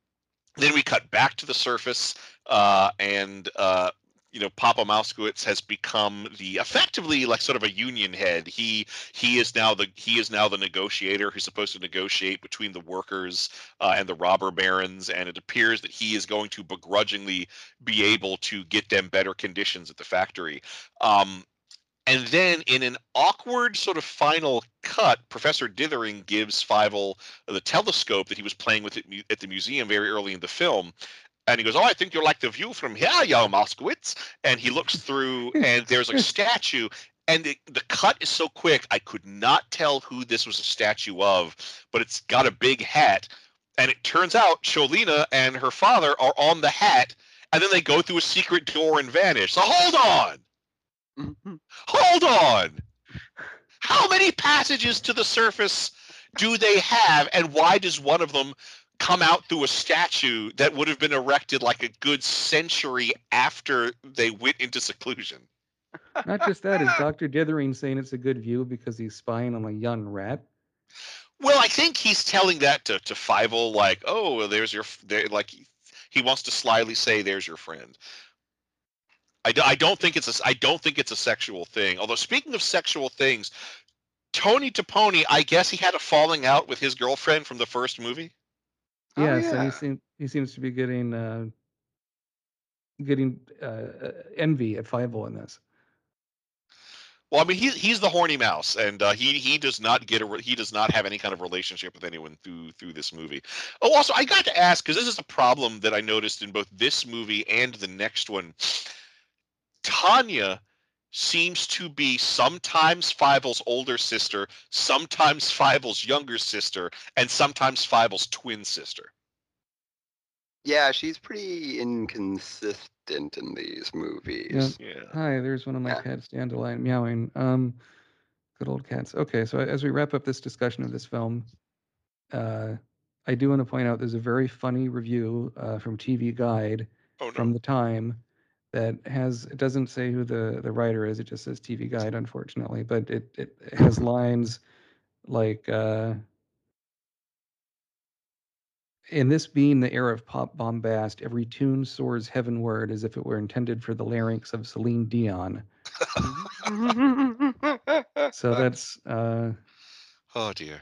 then we cut back to the surface uh and uh you know papa Mousekewitz has become the effectively like sort of a union head. He he is now the he is now the negotiator who's supposed to negotiate between the workers uh, and the robber barons and it appears that he is going to begrudgingly be able to get them better conditions at the factory. Um and then in an awkward sort of final cut, Professor Dithering gives Fievel the telescope that he was playing with at, the museum very early in the film. And he goes, Oh, I think you'll like the view from here, young Mousekewitz. And he looks through, and there's a statue. And the, the cut is so quick, I could not tell who this was a statue of, but it's got a big hat. And it turns out Cholena and her father are on the hat, and then they go through a secret door and vanish. So hold on. Mm-hmm. Hold on. How many passages to the surface do they have, and why does one of them come out through a statue that would have been erected like a good century after they went into seclusion? Not just that, is Dr. Dithering saying it's a good view because he's spying on a young rat? Well, I think he's telling that to to Fievel, like, oh, there's your, there, like, he, he wants to slyly say, "There's your friend." I, do, I don't think it's a I don't think it's a sexual thing. Although speaking of sexual things, Tony Toponi, I guess he had a falling out with his girlfriend from the first movie. Oh, Yes, and he seems he seems to be getting uh, getting uh, uh, envy at Fievel in this. Well, I mean, he, he's the horny mouse, and uh, he he does not get a he does not have any kind of relationship with anyone through through this movie. Oh, also, I got to ask because this is a problem that I noticed in both this movie and the next one. Tanya seems to be sometimes Fievel's older sister, sometimes Fievel's younger sister, and sometimes Fievel's twin sister. Yeah, she's pretty inconsistent in these movies. Yeah. Hi, there's one of my Yeah. cats, Dandelion, meowing. Um, good old cats. Okay, so as we wrap up this discussion of this film, uh, I do want to point out there's a very funny review uh, from TV Guide Oh no. from the time that has it doesn't say who the the writer is. It just says TV Guide, unfortunately, but it it has lines like. Uh, in this being the era of pop bombast, every tune soars heavenward as if it were intended for the larynx of Celine Dion. so that's uh, Oh dear.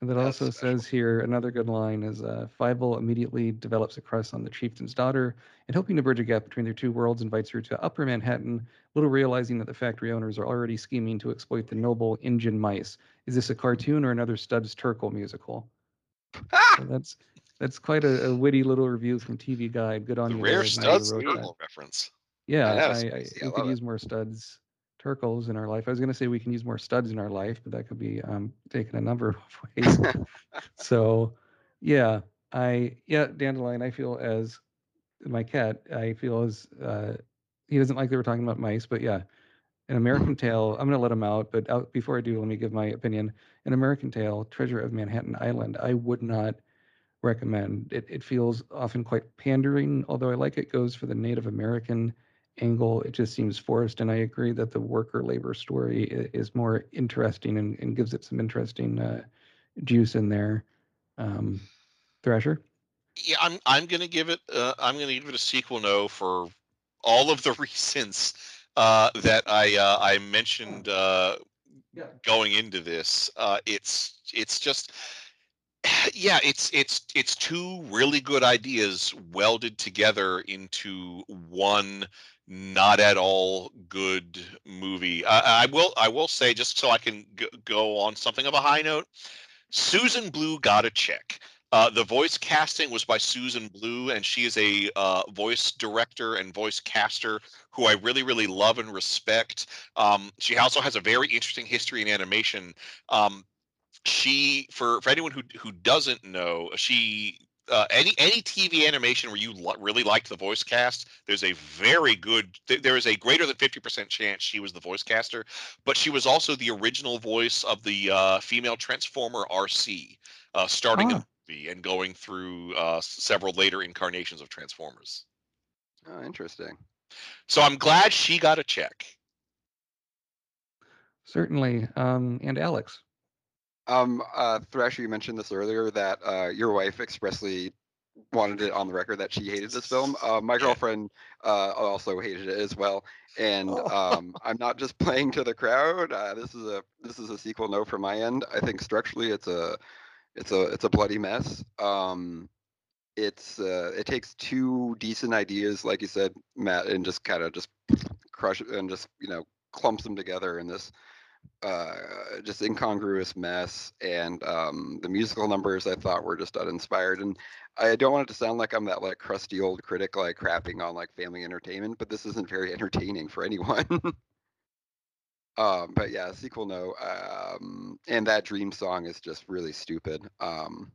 And that also says here another good line is uh, Fievel immediately develops a crush on the chieftain's daughter, and hoping to bridge a gap between their two worlds, invites her to Upper Manhattan, little realizing that the factory owners are already scheming to exploit the noble Injun mice. Is this a cartoon or another Studs Terkel musical? So that's that's quite a, a witty little review from TV Guide. Good on The you. rare studs wrote reference. Yeah, that was I, I. I could use more studs, Terkels in our life. I was going to say we can use more studs in our life, but that could be um, taken a number of ways. so, yeah, I yeah, Dandelion. I feel as my cat. I feel as uh, he doesn't like that we're talking about mice, but yeah, an American Tale. I'm going to let him out, but out, before I do, let me give my opinion. An American Tale, Treasure of Manhattan Island. I would not recommend. It, it feels often quite pandering, although I like it goes for the Native American angle. It just seems forced, and I agree that the worker labor story is more interesting and, and gives it some interesting uh, juice in there. Um, Thrasher, Yeah, I'm I'm gonna give it uh, I'm gonna give it a sequel no for all of the reasons uh, that I uh, I mentioned uh, going into this. Uh, it's it's just yeah, it's it's it's two really good ideas welded together into one not at all good movie. I, I will I will say just so I can g- go on something of a high note. Susan Blue got a check. Uh, the voice casting was by Susan Blue, and she is a uh, voice director and voice caster who I really, really love and respect. Um, she also has a very interesting history in animation. Um, she, for for anyone who who doesn't know, she uh, any any TV animation where you li- really liked the voice cast, there's a very good, th- there is a greater than fifty percent chance she was the voice caster, but she was also the original voice of the uh, female Transformer Arcee, uh, starting in Ah. and going through uh, several later incarnations of Transformers. Oh, interesting. So I'm glad she got a check. certainly, um, and Alex. Um, uh, Thrasher, you mentioned this earlier that uh, your wife expressly wanted it on the record that she hated this film. Uh, my girlfriend uh, also hated it as well, and um, I'm not just playing to the crowd. Uh, this is a this is a sequel no from my end. I think structurally it's a it's a it's a bloody mess. Um, it's uh, it takes two decent ideas, like you said, Matt, and just kind of just crush it and just you know clumps them together in this uh, just incongruous mess. And um, the musical numbers I thought were just uninspired. And I don't want it to sound like I'm that like crusty old critic like crapping on like family entertainment, but this isn't very entertaining for anyone. um, but yeah, sequel no. Um, and that dream song is just really stupid. Um,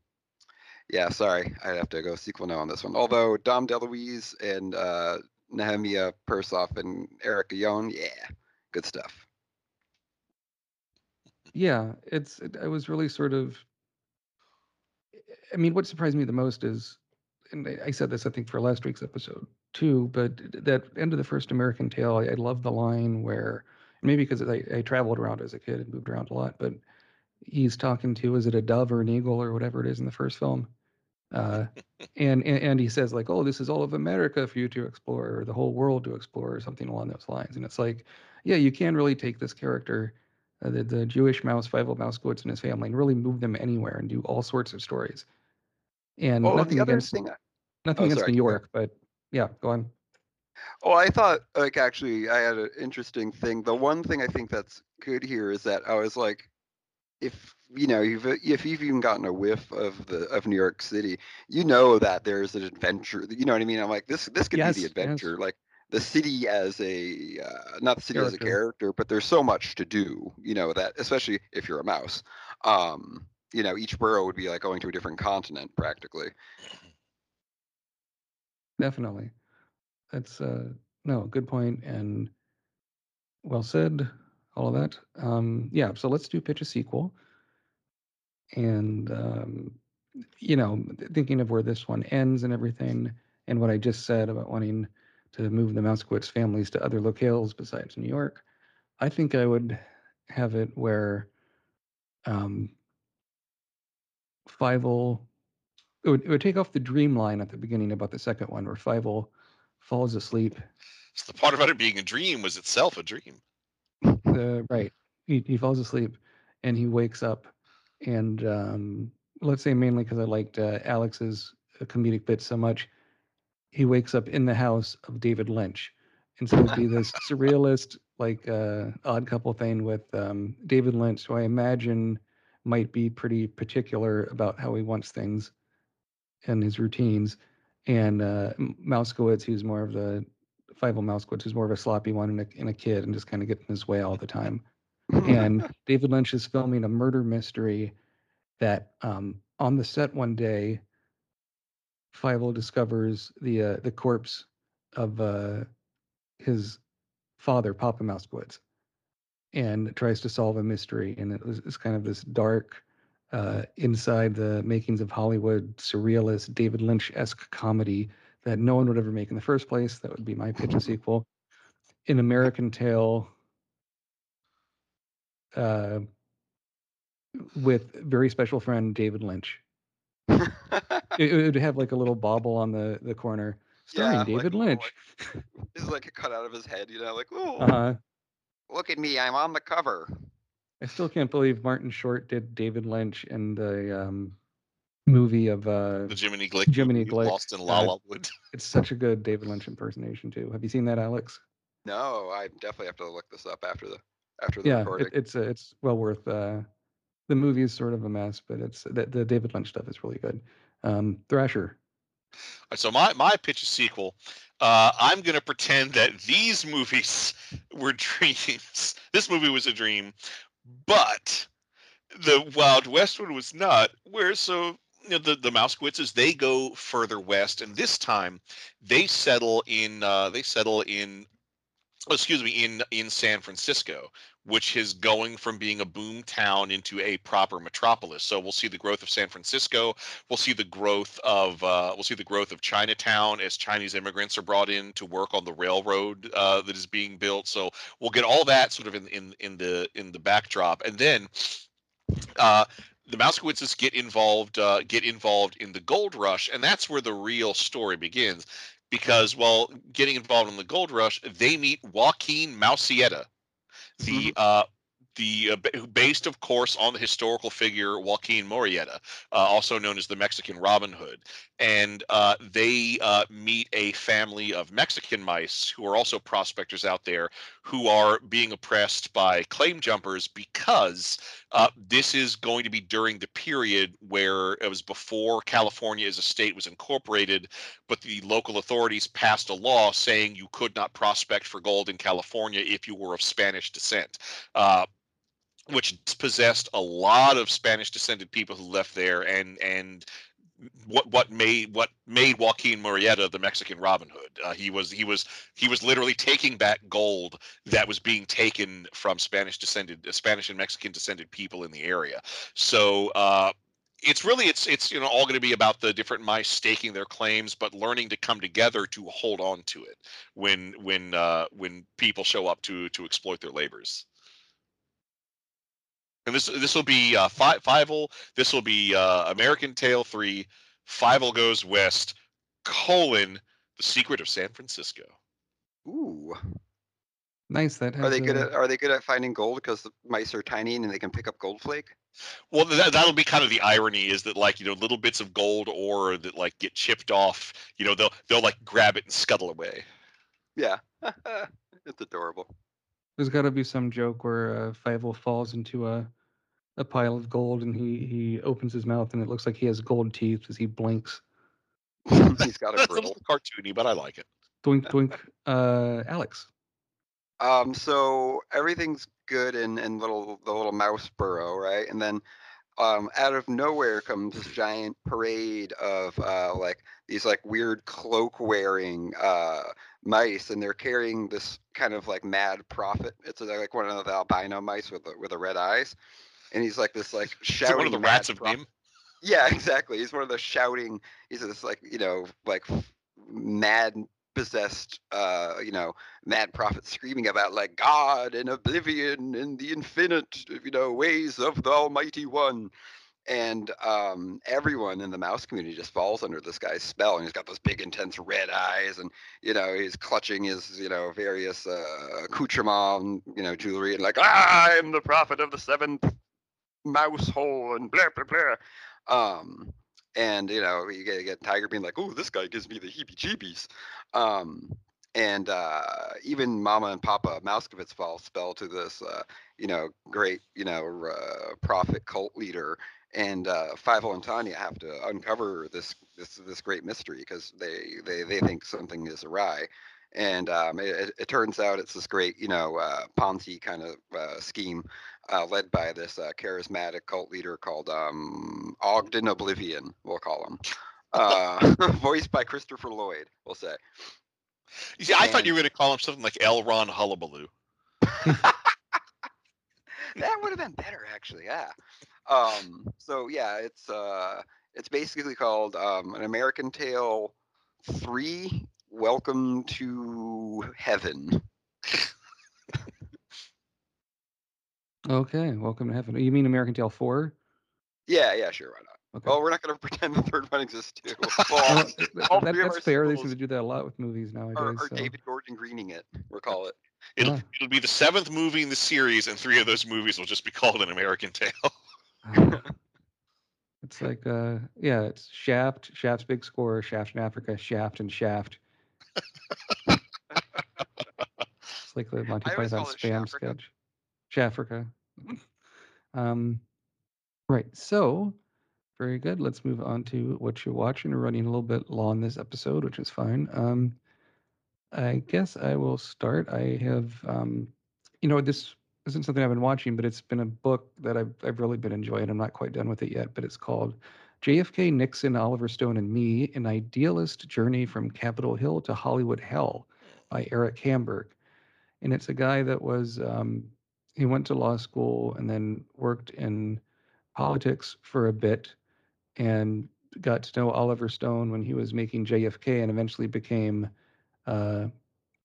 yeah, sorry, I'd have to go sequel no on this one. Although Dom DeLuise and uh, Nehemiah Persoff and Eric Yon, yeah, good stuff. Yeah, it's. It, I was really sort of. I mean, what surprised me the most is, and I- said this I think for last week's episode too, but that end of the first American Tale, I, I love the line where maybe because I, I traveled around as a kid and moved around a lot, but he's talking to is it a dove or an eagle or whatever it is in the first film, uh, and, and and he says like, oh, this is all of America for you to explore, or the whole world to explore, or something along those lines, and it's like, yeah, you can really take this character uh, the, the Jewish mouse, Fievel Mousewitz, and his family, and really move them anywhere and do all sorts of stories. And Oh, nothing the other against thing nothing oh, against sorry, New. York, but yeah, go on. Oh, I thought like actually I had an interesting thing. The one thing I think that's good here is that I was like, if you know, you've if you've even gotten a whiff of the of New York City, you know that there's an adventure. You know what I mean? I'm like, this this could Yes, be the yes. adventure. Like the city as a uh, not the city as a Character. character, but there's so much to do. You know that especially if you're a mouse. Um, you know, each borough would be like going to a different continent practically. Definitely. That's uh no, good point and well said, all of that. Um yeah, so let's do pitch a sequel. And um you know, thinking of where this one ends and everything and what I just said about wanting to move the Mousewitz families to other locales besides New York, I think I would have it where um Fievel it would, it would take off the dream line at the beginning about the second one where Fievel falls asleep. So the part about it being a dream was itself a dream. Right. He, he falls asleep and he wakes up. And um, let's say mainly because I liked uh, Alex's uh, comedic bit so much, he wakes up in the house of David Lynch. And so it'd be this surrealist, like uh, odd couple thing with um, David Lynch, who I imagine might be pretty particular about how he wants things and his routines. And uh, Mousekewitz, who's more of the Fievel Mousekewitz, who's more of a sloppy one and a, and a kid and just kind of getting his way all the time. and David Lynch is filming a murder mystery that um, on the set one day, Fievel discovers the uh, the corpse of uh, his father, Papa Mousekewitz, and tries to solve a mystery. And it was it's kind of this dark, uh, inside the makings of Hollywood, surrealist, David Lynch esque comedy that no one would ever make in the first place. That would be my pitch a sequel. In American Tale, uh, with very special friend David Lynch. it, it would have like a little bobble on the the corner, starring Yeah, David like- Lynch. It's like a cut out of his head, you know, like, oh, Uh-huh. look at me, I'm on the cover. I still can't believe Martin Short did David Lynch in the um, movie of uh, The Jiminy Glick Jiminy Glick. Lost in La Uh, La Wood. It's such a good David Lynch impersonation too. Have you seen that, Alex? No, I definitely have to look this up after the after the yeah, recording. it, it's uh, it's well worth. Uh, the movie is sort of a mess, but it's the, the David Lynch stuff is really good. Um, Thrasher. So my my pitch is sequel. Uh, I'm going to pretend that these movies were dreams. This movie was a dream, but the Wild West one was not. Where so you know, the the Mousekewitzes they go further west, and this time they settle in uh, they settle in excuse me in in San Francisco, which is going from being a boom town into a proper metropolis. So we'll see the growth of San Francisco. We'll see the growth of uh, we'll see the growth of Chinatown as Chinese immigrants are brought in to work on the railroad uh, that is being built. So we'll get all that sort of in in in the in the backdrop, and then uh, the Mousekewitzes get involved uh, get involved in the gold rush, and that's where the real story begins. Because while getting involved in the gold rush, they meet Joaquin Mausieta, the uh, the uh, based, of course, on the historical figure Joaquin Murrieta, uh, also known as the Mexican Robin Hood, and uh, they uh, meet a family of Mexican mice who are also prospectors out there who are being oppressed by claim jumpers because uh, this is going to be during the period where it was before California as a state was incorporated, but the local authorities passed a law saying you could not prospect for gold in California if you were of Spanish descent. Uh, which possessed a lot of Spanish descended people who left there and and what what made what made Joaquin Murrieta the Mexican Robin Hood. Uh, he was he was he was literally taking back gold that was being taken from Spanish descended Spanish and Mexican descended people in the area. So uh, it's really it's it's you know all going to be about the different mice staking their claims, but learning to come together to hold on to it when when uh, when people show up to to exploit their labors. And this this will be uh, Fi- Fievel. This will be uh, American Tale Three. Fievel goes west. Colon: The Secret of San Francisco. Ooh. Nice. That has Are they good at Are they good at finding gold because the mice are tiny and they can pick up gold flake? Well, that, that'll be kind of the irony is that like you know little bits of gold ore that like get chipped off. You know they'll they'll like grab it and scuttle away. Yeah, it's adorable. There's got to be some joke where uh, Fievel falls into a a pile of gold and he he opens his mouth and it looks like he has gold teeth as he blinks. He's got a That's a griddle. little cartoony, but I like it. Doink doink. Uh, Alex. Um, so everything's good in, in little the little mouse burrow, right? And then um, out of nowhere comes this giant parade of uh, like these like weird cloak wearing uh, mice, and they're carrying this kind of like mad prophet. It's uh, like one of the albino mice with the, with the red eyes, and he's like this like Is it shouting. one of the rats of prophet. Nim? Yeah, exactly. He's one of the shouting. He's this like you know like mad possessed uh you know mad prophet screaming about like God and oblivion and the infinite you know ways of the Almighty One, and um, everyone in the mouse community just falls under this guy's spell. And he's got those big, intense red eyes, and you know he's clutching his you know various uh, accoutrement, you know jewelry, and like I am the prophet of the seventh mouse hole, and blah blah blah. Um, and you know you get, you get Tiger being like, "Oh, this guy gives me the heebie-jeebies." Um, and uh, even Mama and Papa Mousekewitz fall spell to this, uh, you know, great, you know, uh, prophet cult leader, and uh, Fievel and Tanya have to uncover this this this great mystery because they they they think something is awry, and um, it, it, turns out it's this great, you know, uh, Ponzi kind of uh, scheme uh, led by this uh, charismatic cult leader called um, Ogden Oblivion, we'll call him, uh, voiced by Christopher Lloyd, we'll say. You see, I thought you were going to call him something like L. Ron Hullabaloo. that would have been better, actually. Yeah. Um, so yeah, it's uh, it's basically called um, an American Tale Three. Welcome to Heaven. Okay, welcome to heaven. You mean American Tail Four? Yeah, yeah, sure, why not? Okay. Well, we're not going to pretend the third one exists too. Well, Well, all that- three of that's our fair. They sequels seem to do that a lot with movies nowadays. Are, are so. David Gordon Greening it? We'll call it. It'll, Yeah. it'll be the seventh movie in the series, and three of those movies will just be called an American Tail. It's like, uh, yeah, it's Shaft, Shaft's Big Score, Shaft in Africa, Shaft and Shaft. it's like the Monty I always Python spam Shafrica. sketch. Shafrica. um, right. So, very good. Let's move on to what you're watching. We're running a little bit long this episode, which is fine. Um, I guess I will start. I have, um, you know, this isn't something I've been watching, but it's been a book that I've I've really been enjoying. I'm not quite done with it yet, but it's called JFK, Nixon, Oliver Stone, and Me: An Idealist Journey from Capitol Hill to Hollywood Hell by Eric Hamburg. And it's a guy that was um, he went to law school and then worked in politics for a bit and got to know Oliver Stone when he was making JFK and eventually became uh,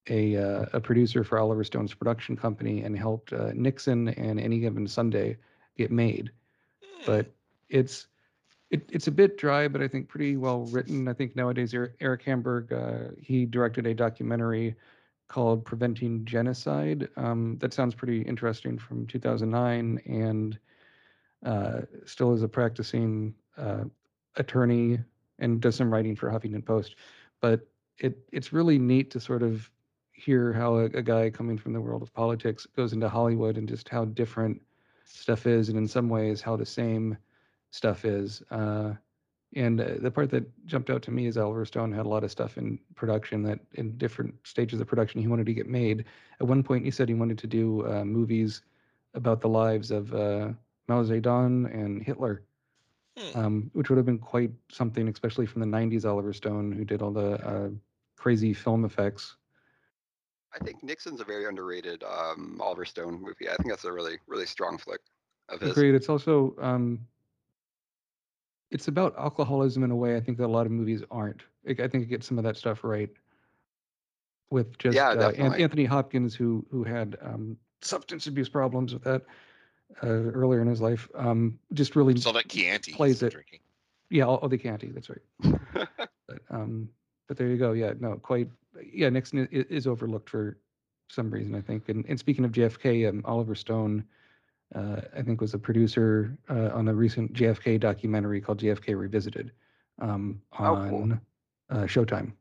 a uh, a producer for Oliver Stone's production company and helped uh, Nixon and Any Given Sunday get made. But it's it, it's a bit dry, but I think pretty well written. I think nowadays Er- Eric Hamburg uh, he directed a documentary called Preventing Genocide. Um, that sounds pretty interesting from 2009, and uh, still is a practicing uh, attorney and does some writing for Huffington Post. But it it's really neat to sort of hear how a, a guy coming from the world of politics goes into Hollywood and just how different stuff is, and in some ways how the same stuff is. Uh, and uh, the part that jumped out to me is Oliver Stone had a lot of stuff in production that in different stages of production he wanted to get made. At one point, he said he wanted to do uh, movies about the lives of uh, Mao Zedong and Hitler, um, which would have been quite something, especially from the 90s Oliver Stone, who did all the uh, crazy film effects. I think Nixon's a very underrated um, Oliver Stone movie. I think that's a really, really strong flick of his. Agreed. It's also um, it's about alcoholism in a way I think that a lot of movies aren't. I think it gets some of that stuff right with just Yeah, uh, Anthony Hopkins, who who had um, substance abuse problems with that uh, earlier in his life. Um, just really all that Chianti plays it. drinking. Yeah, oh, oh, the Chianti. That's right. but um, but there you go. Yeah, no, quite. Yeah, Nixon is, is overlooked for some reason, I think. And and speaking of JFK, um, Oliver Stone, uh, I think was a producer uh, on a recent JFK documentary called JFK Revisited um, Oh, cool. on uh, Showtime.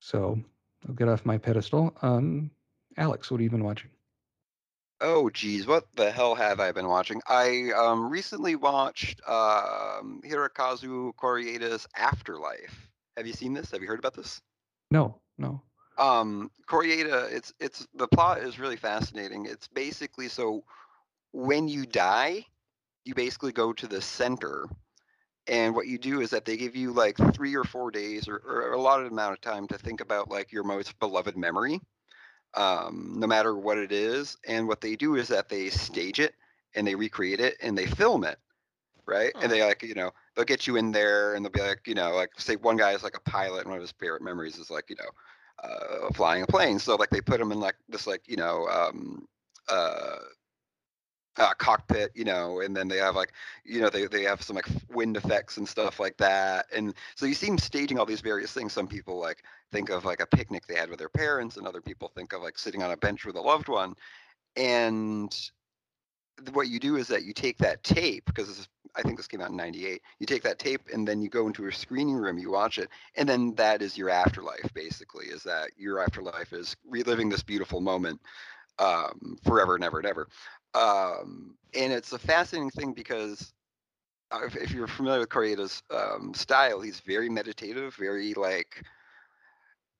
So I'll get off my pedestal. Um, Alex, what have you been watching? Oh geez, what the hell have I been watching? I um, recently watched um, Hirokazu Kore-eda's Afterlife. Have you seen this? Have you heard about this? No, no. Um, Korieda, it's it's the plot is really fascinating. It's basically so when you die, you basically go to the center, and what you do is that they give you like three or four days or, or a lot of amount of time to think about like your most beloved memory um, no matter what it is. And what they do is that they stage it and they recreate it and they film it, right? And they like, you know, they'll get you in there and they'll be like, you know, like say one guy is like a pilot and one of his favorite memories is like, you know, uh, flying a plane. So like they put him in like this like, you know, um, uh, uh, cockpit, you know, and then they have like, you know, they, they have some like wind effects and stuff like that. And so you see them staging all these various things. Some people like think of like a picnic they had with their parents, and other people think of like sitting on a bench with a loved one. And what you do is that you take that tape because I think this came out in '98. You take that tape and then you go into a screening room, you watch it, and then that is your afterlife. Basically, is that your afterlife is reliving this beautiful moment um, forever and ever and ever. Um, and it's a fascinating thing because uh, if, if you're familiar with Koreeda's um, style, he's very meditative, very like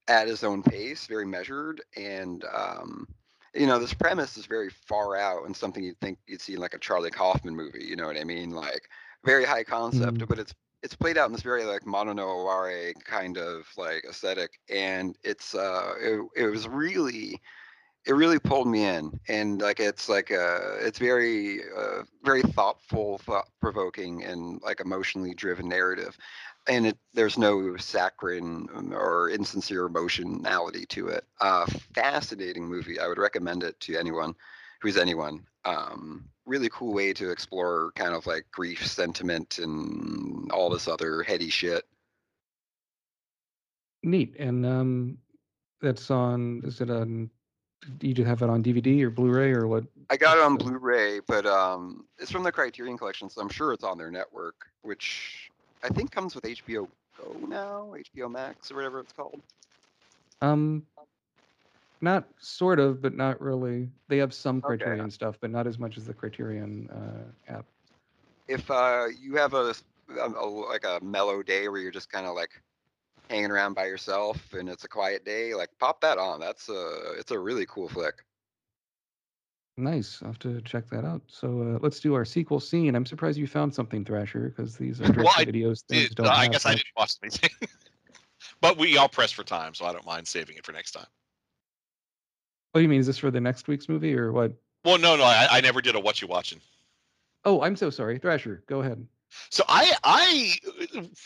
at his own pace, very measured, and um, you know this premise is very far out and something you'd think you'd see in like a Charlie Kaufman movie. You know what I mean? Like very high concept, Mm. but it's it's played out in this very like mono no aware kind of like aesthetic, and it's uh it, it was really it really pulled me in and like it's like uh it's very uh very thoughtful thought provoking and like emotionally driven narrative and it there's no saccharine um, or insincere emotionality to it uh fascinating movie i would recommend it to anyone who's anyone um really cool way to explore kind of like grief sentiment and all this other heady shit Neat. And um, that's on. Is it on? Do you have it on DVD or Blu-ray or what? I got it on Blu-ray, but um, it's from the Criterion Collection, so I'm sure it's on their network, which I think comes with HBO Go now, HBO Max or whatever it's called. Um, not sort of, but not really. They have some Okay. Criterion stuff, but not as much as the Criterion uh, app. If uh, you have a, a, a like a mellow day where you're just kind of like hanging around by yourself and it's a quiet day, like pop that on. That's a it's a really cool flick. Nice. I'll have to check that out. So uh, let's do our sequel scene. I'm surprised you found something, Thrasher, because these uh, Well, I videos things Did- don't I guess I much. didn't watch anything. but we all pressed for time, so I don't mind saving it for next time. What do you mean? Is this for the next week's movie or what? Well, no, no, I, I never did a what you watching. Oh, I'm so sorry. Thrasher, go ahead. So I I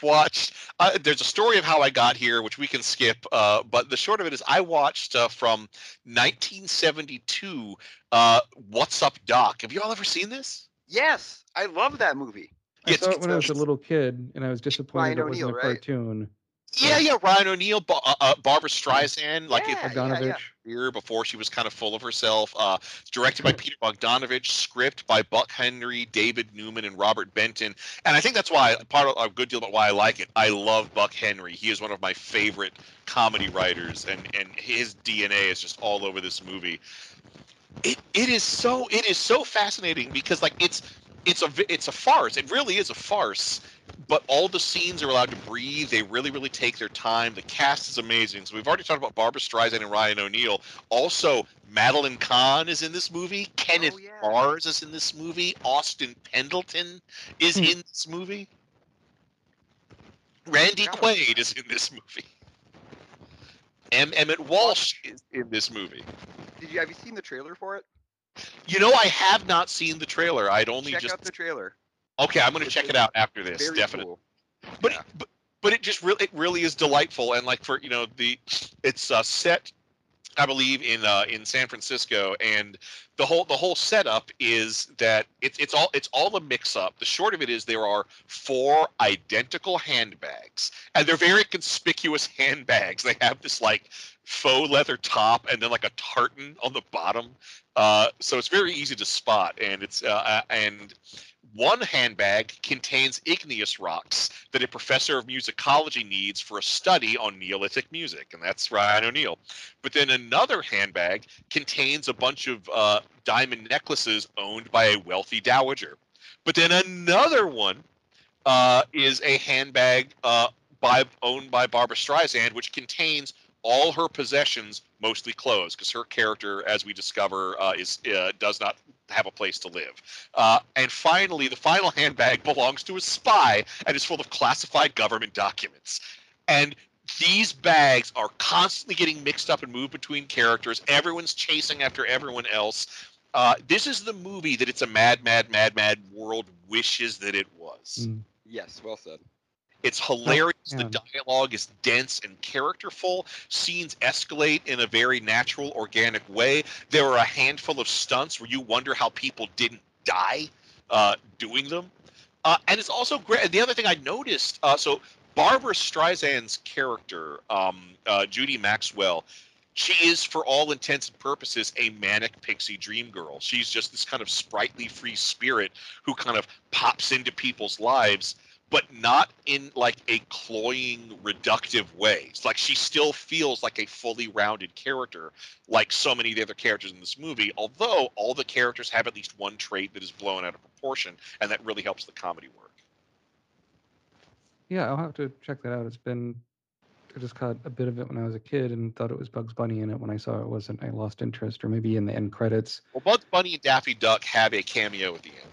watched. Uh, there's a story of how I got here, which we can skip. Uh, but the short of it is, I watched uh, from 1972. Uh, What's Up, Doc? Have you all ever seen this? Yes, I love that movie. I It's- saw it when I was a little kid, and I was disappointed Ryan it wasn't a O'Neal, right? cartoon. Yeah, yeah, Ryan O'Neal, Ba- uh, uh, Barbara Streisand, like Yeah, yeah, Bogdanovich. yeah. year before she was kind of full of herself. Uh, directed by Peter Bogdanovich, script by Buck Henry, David Newman, and Robert Benton. And I think that's why part of a good deal about why I like it. I love Buck Henry. He is one of my favorite comedy writers, and and his DNA is just all over this movie. It it is so it is so fascinating because like it's it's a it's a farce. It really is a farce. But all the scenes are allowed to breathe. They really, really take their time. The cast is amazing. So we've already talked about Barbara Streisand and Ryan O'Neal. Also, Madeline Kahn is in this movie. Kenneth Oh, yeah. Mars is in this movie. Austin Pendleton is Hmm. in this movie. Randy Forgot about Quaid is in this movie. M. Emmett Walsh is in this movie. Did you have you seen the trailer for it? You know, I have not seen the trailer. I'd only just Check just out the trailer. okay. I'm going to check it out after this. Very Definitely. cool. but Yeah. but but it just really it really is delightful and like for you know the it's uh, set I believe in uh, in San Francisco and the whole the whole setup is that it's it's all it's all a mix up. The short of it is there are four identical handbags and they're very conspicuous handbags. They have this like faux leather top and then like a tartan on the bottom. Uh, so it's very easy to spot and it's uh, uh, and one handbag contains igneous rocks that a professor of musicology needs for a study on Neolithic music, and that's Ryan O'Neal. But then another handbag contains a bunch of uh, diamond necklaces owned by a wealthy dowager. But then another one uh, is a handbag uh, by owned by Barbara Streisand, which contains all her possessions, mostly clothes, because her character, as we discover, uh, is uh, does not have a place to live. Uh, and finally, the final handbag belongs to a spy and is full of classified government documents. And these bags are constantly getting mixed up and moved between characters. Everyone's chasing after everyone else. Uh, this is the movie that it's a mad, mad, mad, mad world wishes that it was. Mm. Yes, well said. It's hilarious. yeah. The dialogue is dense and characterful. Scenes escalate in a very natural, organic way. There are a handful of stunts where you wonder how people didn't die uh, doing them. Uh, and it's also great. The other thing I noticed, uh, so Barbara Streisand's character, um, uh, Judy Maxwell, she is, for all intents and purposes, a manic pixie dream girl. She's just this kind of sprightly, free spirit who kind of pops into people's lives, but not in like a cloying, reductive way. It's like she still feels like a fully rounded character, like so many of the other characters in this movie. Although all the characters have at least one trait that is blown out of proportion, and that really helps the comedy work. Yeah, I'll have to check that out. It's been I just caught a bit of it when I was a kid and thought it was Bugs Bunny in it. When I saw it wasn't, I lost interest, or maybe in the end credits. Well, Bugs Bunny and Daffy Duck have a cameo at the end.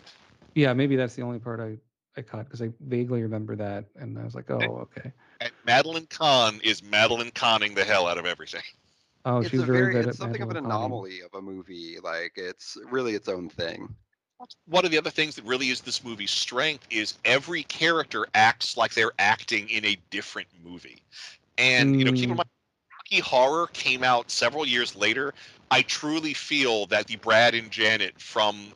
Yeah, maybe that's the only part I I caught because I vaguely remember that, and I was like, oh, And- okay. And Madeline Kahn is Madeline Conning the hell out of everything. Oh, it's she's a very, very, good it's at something of an Madeline Conning. anomaly of a movie. Like it's really its own thing. One of the other things that really is this movie's strength is every character acts like they're acting in a different movie. And you know, keep in Mm. mind, Rocky Horror came out several years later. I truly feel that the Brad and Janet from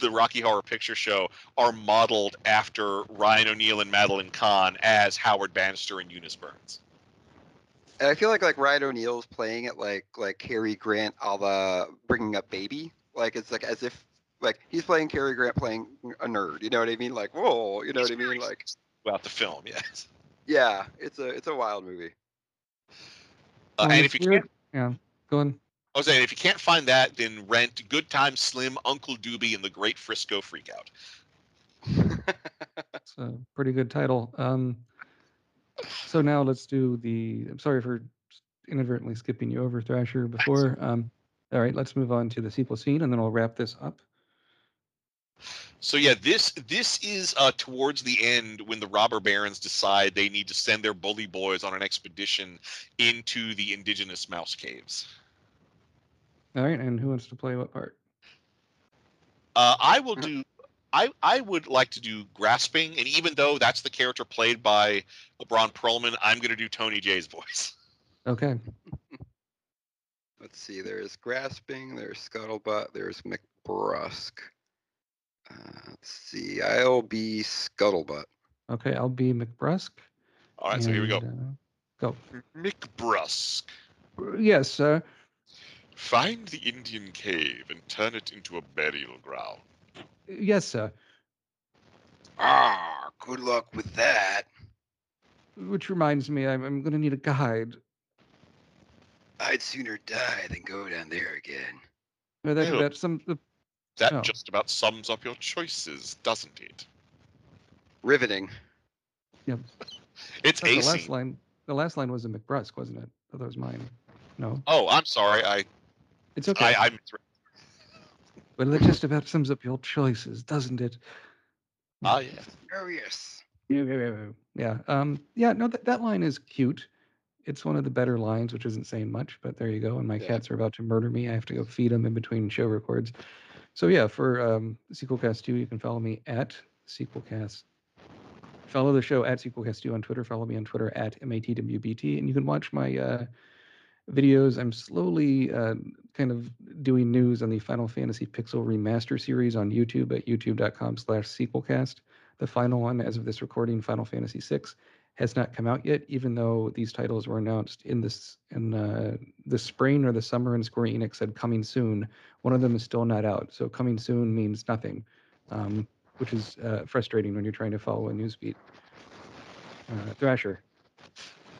the Rocky Horror Picture Show are modeled after Ryan O'Neal and Madeline Kahn as Howard Bannister and Eunice Burns. And I feel like like Ryan O'Neal's playing it like like Cary Grant, a la Bringing Up Baby. Like it's like as if like he's playing Cary Grant playing a nerd. You know what I mean? Like whoa, you know what I mean? Like Throughout the film, yes. yeah, it's a it's a wild movie. Uh, and if you can't, yeah, go on. I was saying, if you can't find that, then rent Good Time Slim, Uncle Doobie, and the Great Frisco Freakout. It's a pretty good title. Um, so now let's do the. I'm sorry for inadvertently skipping you over Thrasher before. Um, all right, let's move on to the sequel scene, and then I'll wrap this up. So yeah, this this is uh, towards the end when the robber barons decide they need to send their bully boys on an expedition into the indigenous mouse caves. All right, and who wants to play what part? Uh, I will do. I I would like to do grasping, and even though that's the character played by LeBron Perlman, I'm going to do Tony Jay's voice. Okay. Let's see. There's grasping. There's scuttlebutt. There's McBrusque. Uh, let's see. I'll be scuttlebutt. Okay, I'll be McBrusque. All right, so here we go. and, uh, go. McBrusque. Yes, sir. Find the Indian cave and turn it into a burial ground. Yes, sir. Ah, good luck with that. Which reminds me, I'm, I'm going to need a guide. I'd sooner die than go down there again. Uh, That, Ew. that's some. The, That Oh. just about sums up your choices, doesn't it? Riveting. yeah, It's but the last line. The last line was a McBrusque, wasn't it? Oh, that was mine. No, Oh, I'm sorry. I it's okay. I, I misread. But that just about sums up your choices, doesn't it? Ah, yeah. Oh yes. Yeah, yeah, yeah, yeah. Yeah. Um, yeah, no, that, that line is cute. It's one of the better lines, which isn't saying much, but there you go. And my Yeah. cats are about to murder me. I have to go feed them in between show records. So yeah, for um, Sequelcast 2, you can follow me at Sequelcast. Follow the show at Sequelcast two on Twitter. Follow me on Twitter at MATWBT. And you can watch my uh, videos. I'm slowly uh, kind of doing news on the Final Fantasy Pixel Remaster series on YouTube at youtube.com slash sequelcast. The final one, as of this recording, Final Fantasy VI, has not come out yet, even though these titles were announced in this in uh, the spring or the summer, and Square Enix said coming soon. One of them is still not out, so coming soon means nothing, um, which is uh, frustrating when you're trying to follow a news beat. Uh, Thrasher.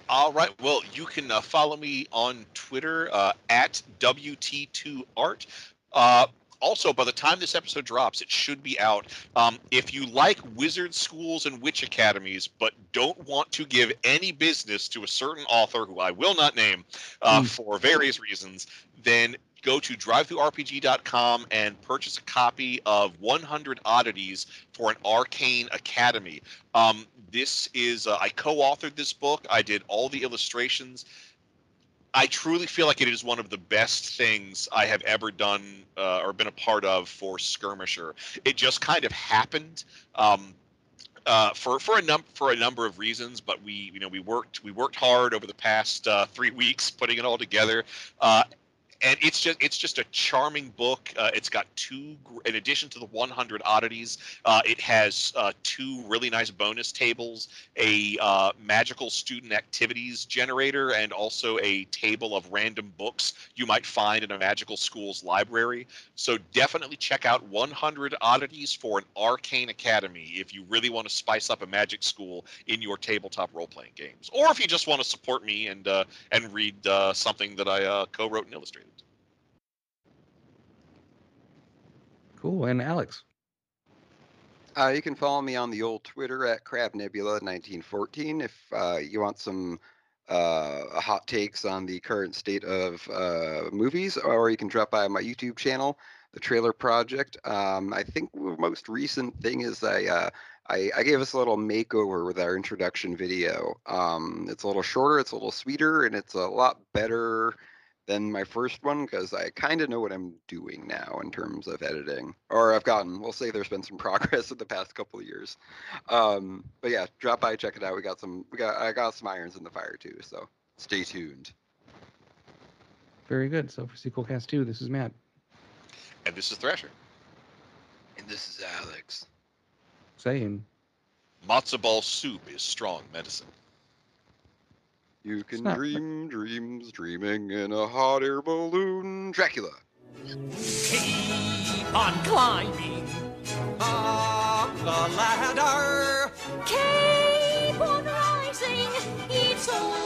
All right. Well, you can uh, follow me on Twitter uh, at WT2Art. Uh, also, by the time this episode drops, it should be out. Um, if you like wizard schools and witch academies, but don't want to give any business to a certain author who I will not name uh, Mm. for various reasons, then go to drivethrurpg.com and purchase a copy of 100 Oddities for an Arcane Academy. Um, this is uh, I co-authored this book. I did all the illustrations. I truly feel like it is one of the best things I have ever done uh, or been a part of for Skirmisher. It just kind of happened. Um, uh, for for a num for a number of reasons, but we you know we worked we worked hard over the past uh, three weeks putting it all together, uh, and it's just it's just a charming book. Uh, it's got two, in addition to the 100 oddities, uh, it has uh, two really nice bonus tables, a uh, magical student activities generator, and also a table of random books you might find in a magical school's library. So definitely check out 100 oddities for an arcane academy if you really want to spice up a magic school in your tabletop role-playing games, or if you just want to support me and uh, and read uh, something that I co-wrote and illustrated. Cool. And Alex. Uh, you can follow me on the old Twitter at Crab Nebula 1914 if uh, you want some uh, hot takes on the current state of uh, movies, or you can drop by my YouTube channel, The Trailer Project. Um, I think the most recent thing is I, uh, I I gave us a little makeover with our introduction video. Um, it's a little shorter, it's a little sweeter, and it's a lot better than my first one because I kind of know what I'm doing now in terms of editing. Or I've gotten, we'll say there's been some progress in the past couple of years. Um, but yeah, drop by, check it out. We got some, we got, I got some irons in the fire too. So stay tuned. Very good. So for Sequel Cast 2, this is Matt. And this is Thrasher. And this is Alex. Saying, Matzo ball soup is strong medicine. You can not... dream dreams, dreaming in a hot air balloon. Dracula. Keep on climbing up the ladder. Keep on rising. It's a